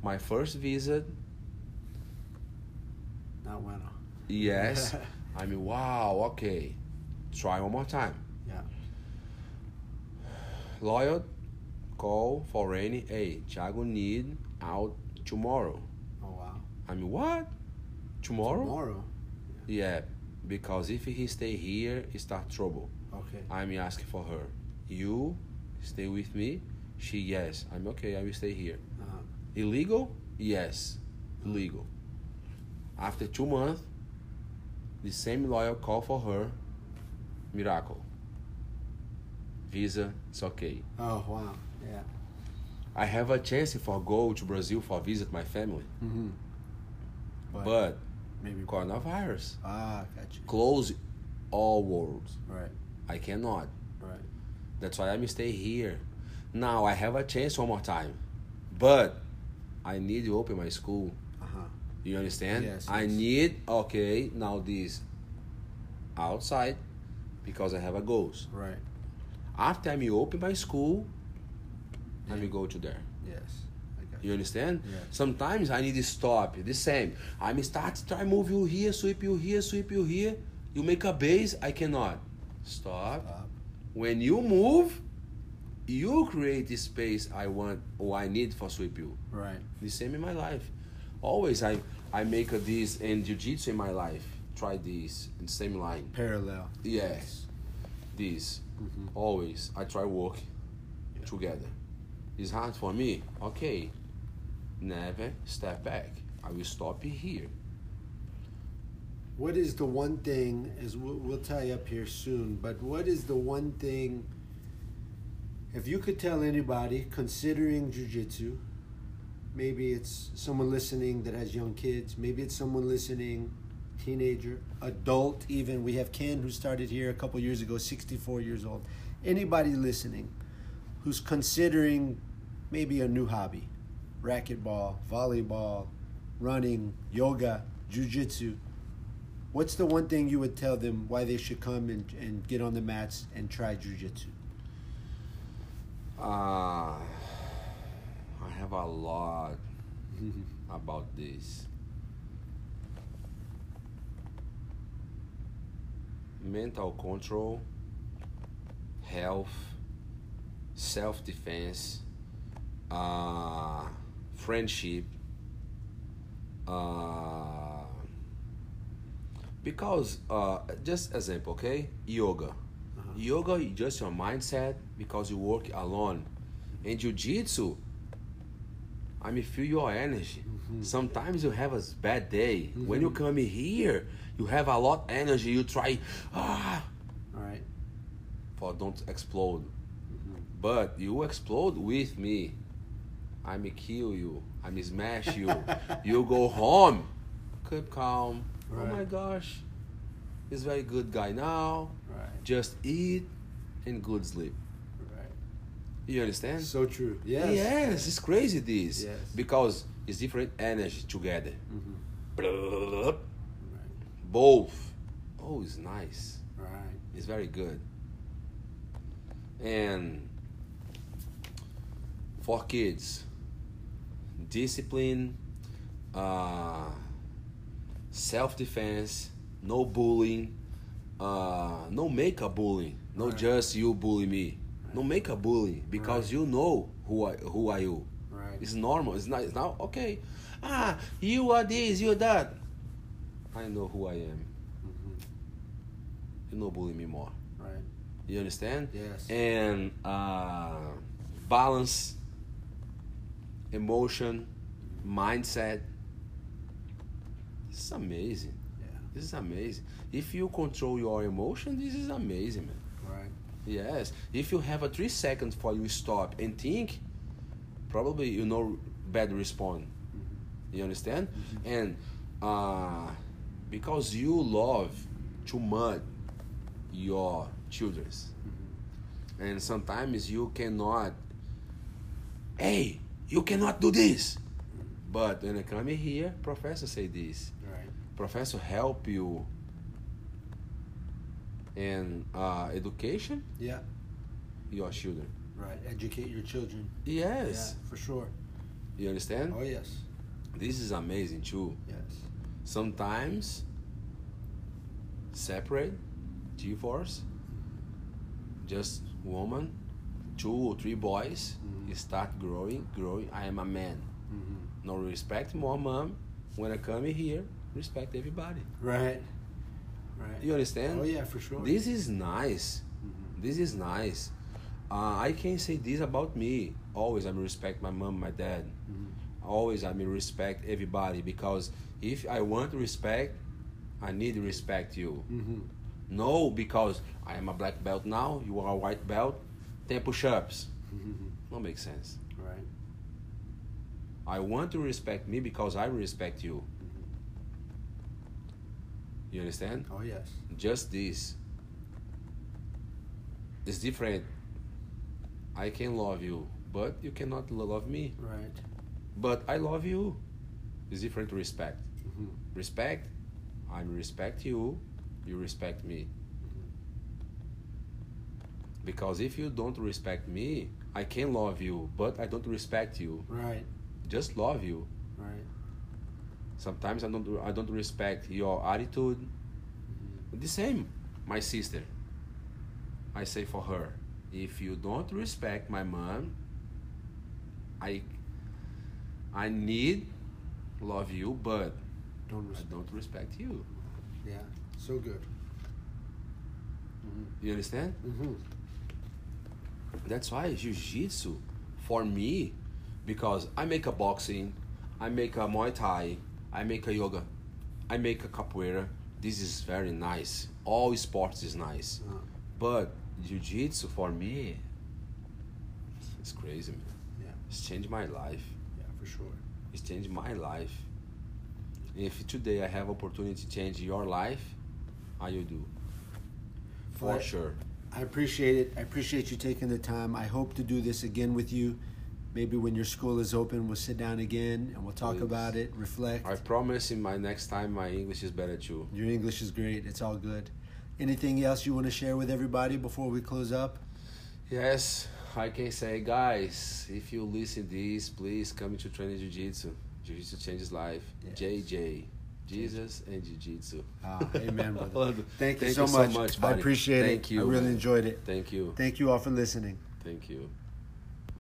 My first visit, Not bueno. yes. I mean, wow, okay. Try one more time. Yeah. Loyal, call for rainy. Hey, Tiago need out tomorrow. Oh wow. I mean, what? Tomorrow? Tomorrow. Yeah, because if he stay here, it start trouble. Okay. I'm asking for her. You stay with me. She yes. I'm okay. I will stay here. Uh-huh. Illegal? Yes, illegal. After two months, the same lawyer call for her. Miracle. Visa, it's okay. Oh wow. Yeah. I have a chance for go to Brazil for visit my family, Mm-hmm. but maybe. coronavirus Ah, gotcha. close all worlds. Right. I cannot. Right. That's why I'm stay here. Now I have a chance one more time, but I need to open my school. Uh huh. You understand? Yes, I need okay now this outside because I have a goals. Right. After I open my school, Yeah. will go to there. Yes. You understand? Yes. Sometimes I need to stop. The same. I'm start to try move you here, sweep you here, sweep you here. You make a base, I cannot. Stop. Stop. When you move, you create the space I want or I need for sweep you. Right. The same in my life. Always I I make a this in jiu-jitsu in my life. Try this in same line. Parallel. Yes. This. Mhm. Always I try work together. It's hard for me. Okay. Never step back. I will stop it here. What is the one thing? As we'll, we'll tie up here soon, but what is the one thing? If you could tell anybody considering jujitsu, maybe it's someone listening that has young kids, maybe it's someone listening, teenager, adult, even. We have Ken who started here a couple years ago, 64 years old. Anybody listening who's considering maybe a new hobby, racquetball, volleyball, running, yoga, jujitsu. What's the one thing you would tell them why they should come and, and get on the mats and try jujitsu? Uh, I have a lot about this. Mental control, health, self defense, uh, friendship. Uh, because, uh, just example, okay? Yoga. Yoga is just your mindset because you work alone. In jiu-jitsu, I mean, feel your energy. Sometimes you have a bad day. When you come here, you have a lot energy. You try, ah, All right. for don't explode. But you explode with me. I may kill you. I may smash you. you go home. Keep calm. Oh my gosh. He's very good guy now. Right. Just eat and good sleep. Right. You understand? So true. Yes. Yes, it's crazy this. Yes. Because it's different energy together. Mhm. Right. both. Oh, it's nice. Right. It's very good. And for kids, discipline, uh, self defense, no bullying, uh, no make a bullying, no Right. just you bully me. No make a bullying because Right. you know who I, who are you. Right. It's normal. It's not. It's not okay. Ah, you are this. You are that. I know who I am. Mhm. You no bully me more. Right. You understand? Yes. And uh, balance, emotion, mindset. This is amazing. Yeah. This is amazing. If you control your emotion, this is amazing, man. Right. Yes. If you have a three seconds for you stop and think, probably you know bad respond. Mm-hmm. You understand? Mm-hmm. And uh, because you love too much your childrens, mm-hmm. and sometimes you cannot. Hey, you cannot do this. But when I come here, professor say this. Right. Professor help you in uh, education Yeah. your children. Right. Educate your children. Yes. Yeah, for sure. You understand? Oh yes. This is amazing too. Yes. Sometimes separate G-force, just woman, two or three boys, Mhm. start growing, growing. I am a man. Mm-hmm. No respect more mom. When I come here, respect everybody. Right. Right. You understand? Oh yeah, for sure. This is nice. Mhm. This is nice. Uh, I can say this about me. Always I respect my mom, my dad. Mhm. Always I mean respect everybody because if I want respect, I need to respect you. Mhm. No, because I am a black belt now, you are a white belt, 10 push-ups. No make sense. Right. I want to respect me because I respect you. Mhm. You understand? Oh yes. Just this. It's different. I can love you, but you cannot love me. Right. But I love you. It's different respect. Mhm. Respect, I respect you, you respect me. Because if you don't respect me, I can love you, but I don't respect you. Right. Just love you. Right. Sometimes I don't I don't respect your attitude. Mhm. The same, my sister. I say for her, if you don't respect my mom, I I need love you, but Don't I don't respect you. Yeah. So good. Mhm. You understand? Mhm. That's why jiu-jitsu for me because I make a boxing, I make a Muay Thai, I make a yoga, I make a capoeira. This is very nice. All sports is nice. Uh, But jiu-jitsu for me it's crazy, man. yeah. It's changed my life. Yeah. For sure. It's changed my life. If today I have opportunity to change your life, I will do. For sure. I appreciate it. I appreciate you taking the time. I hope to do this again with you. Maybe when your school is open, we'll sit down again and we'll talk Please. about it, reflect. I promise in my next time my English is better too. Your English is great. It's all good. Anything else you want to share with everybody before we close up? Yes, I can say, guys, if you listen to this, please come to training Jiu-Jitsu. Jiu-Jitsu changes life. Yes. JJ, Jesus and Jiu-Jitsu. Ah, amen, brother. Thank Thank you you so so much. much, I appreciate Thank it. you, I really man. enjoyed it. Thank you. Thank you all for listening. Thank you.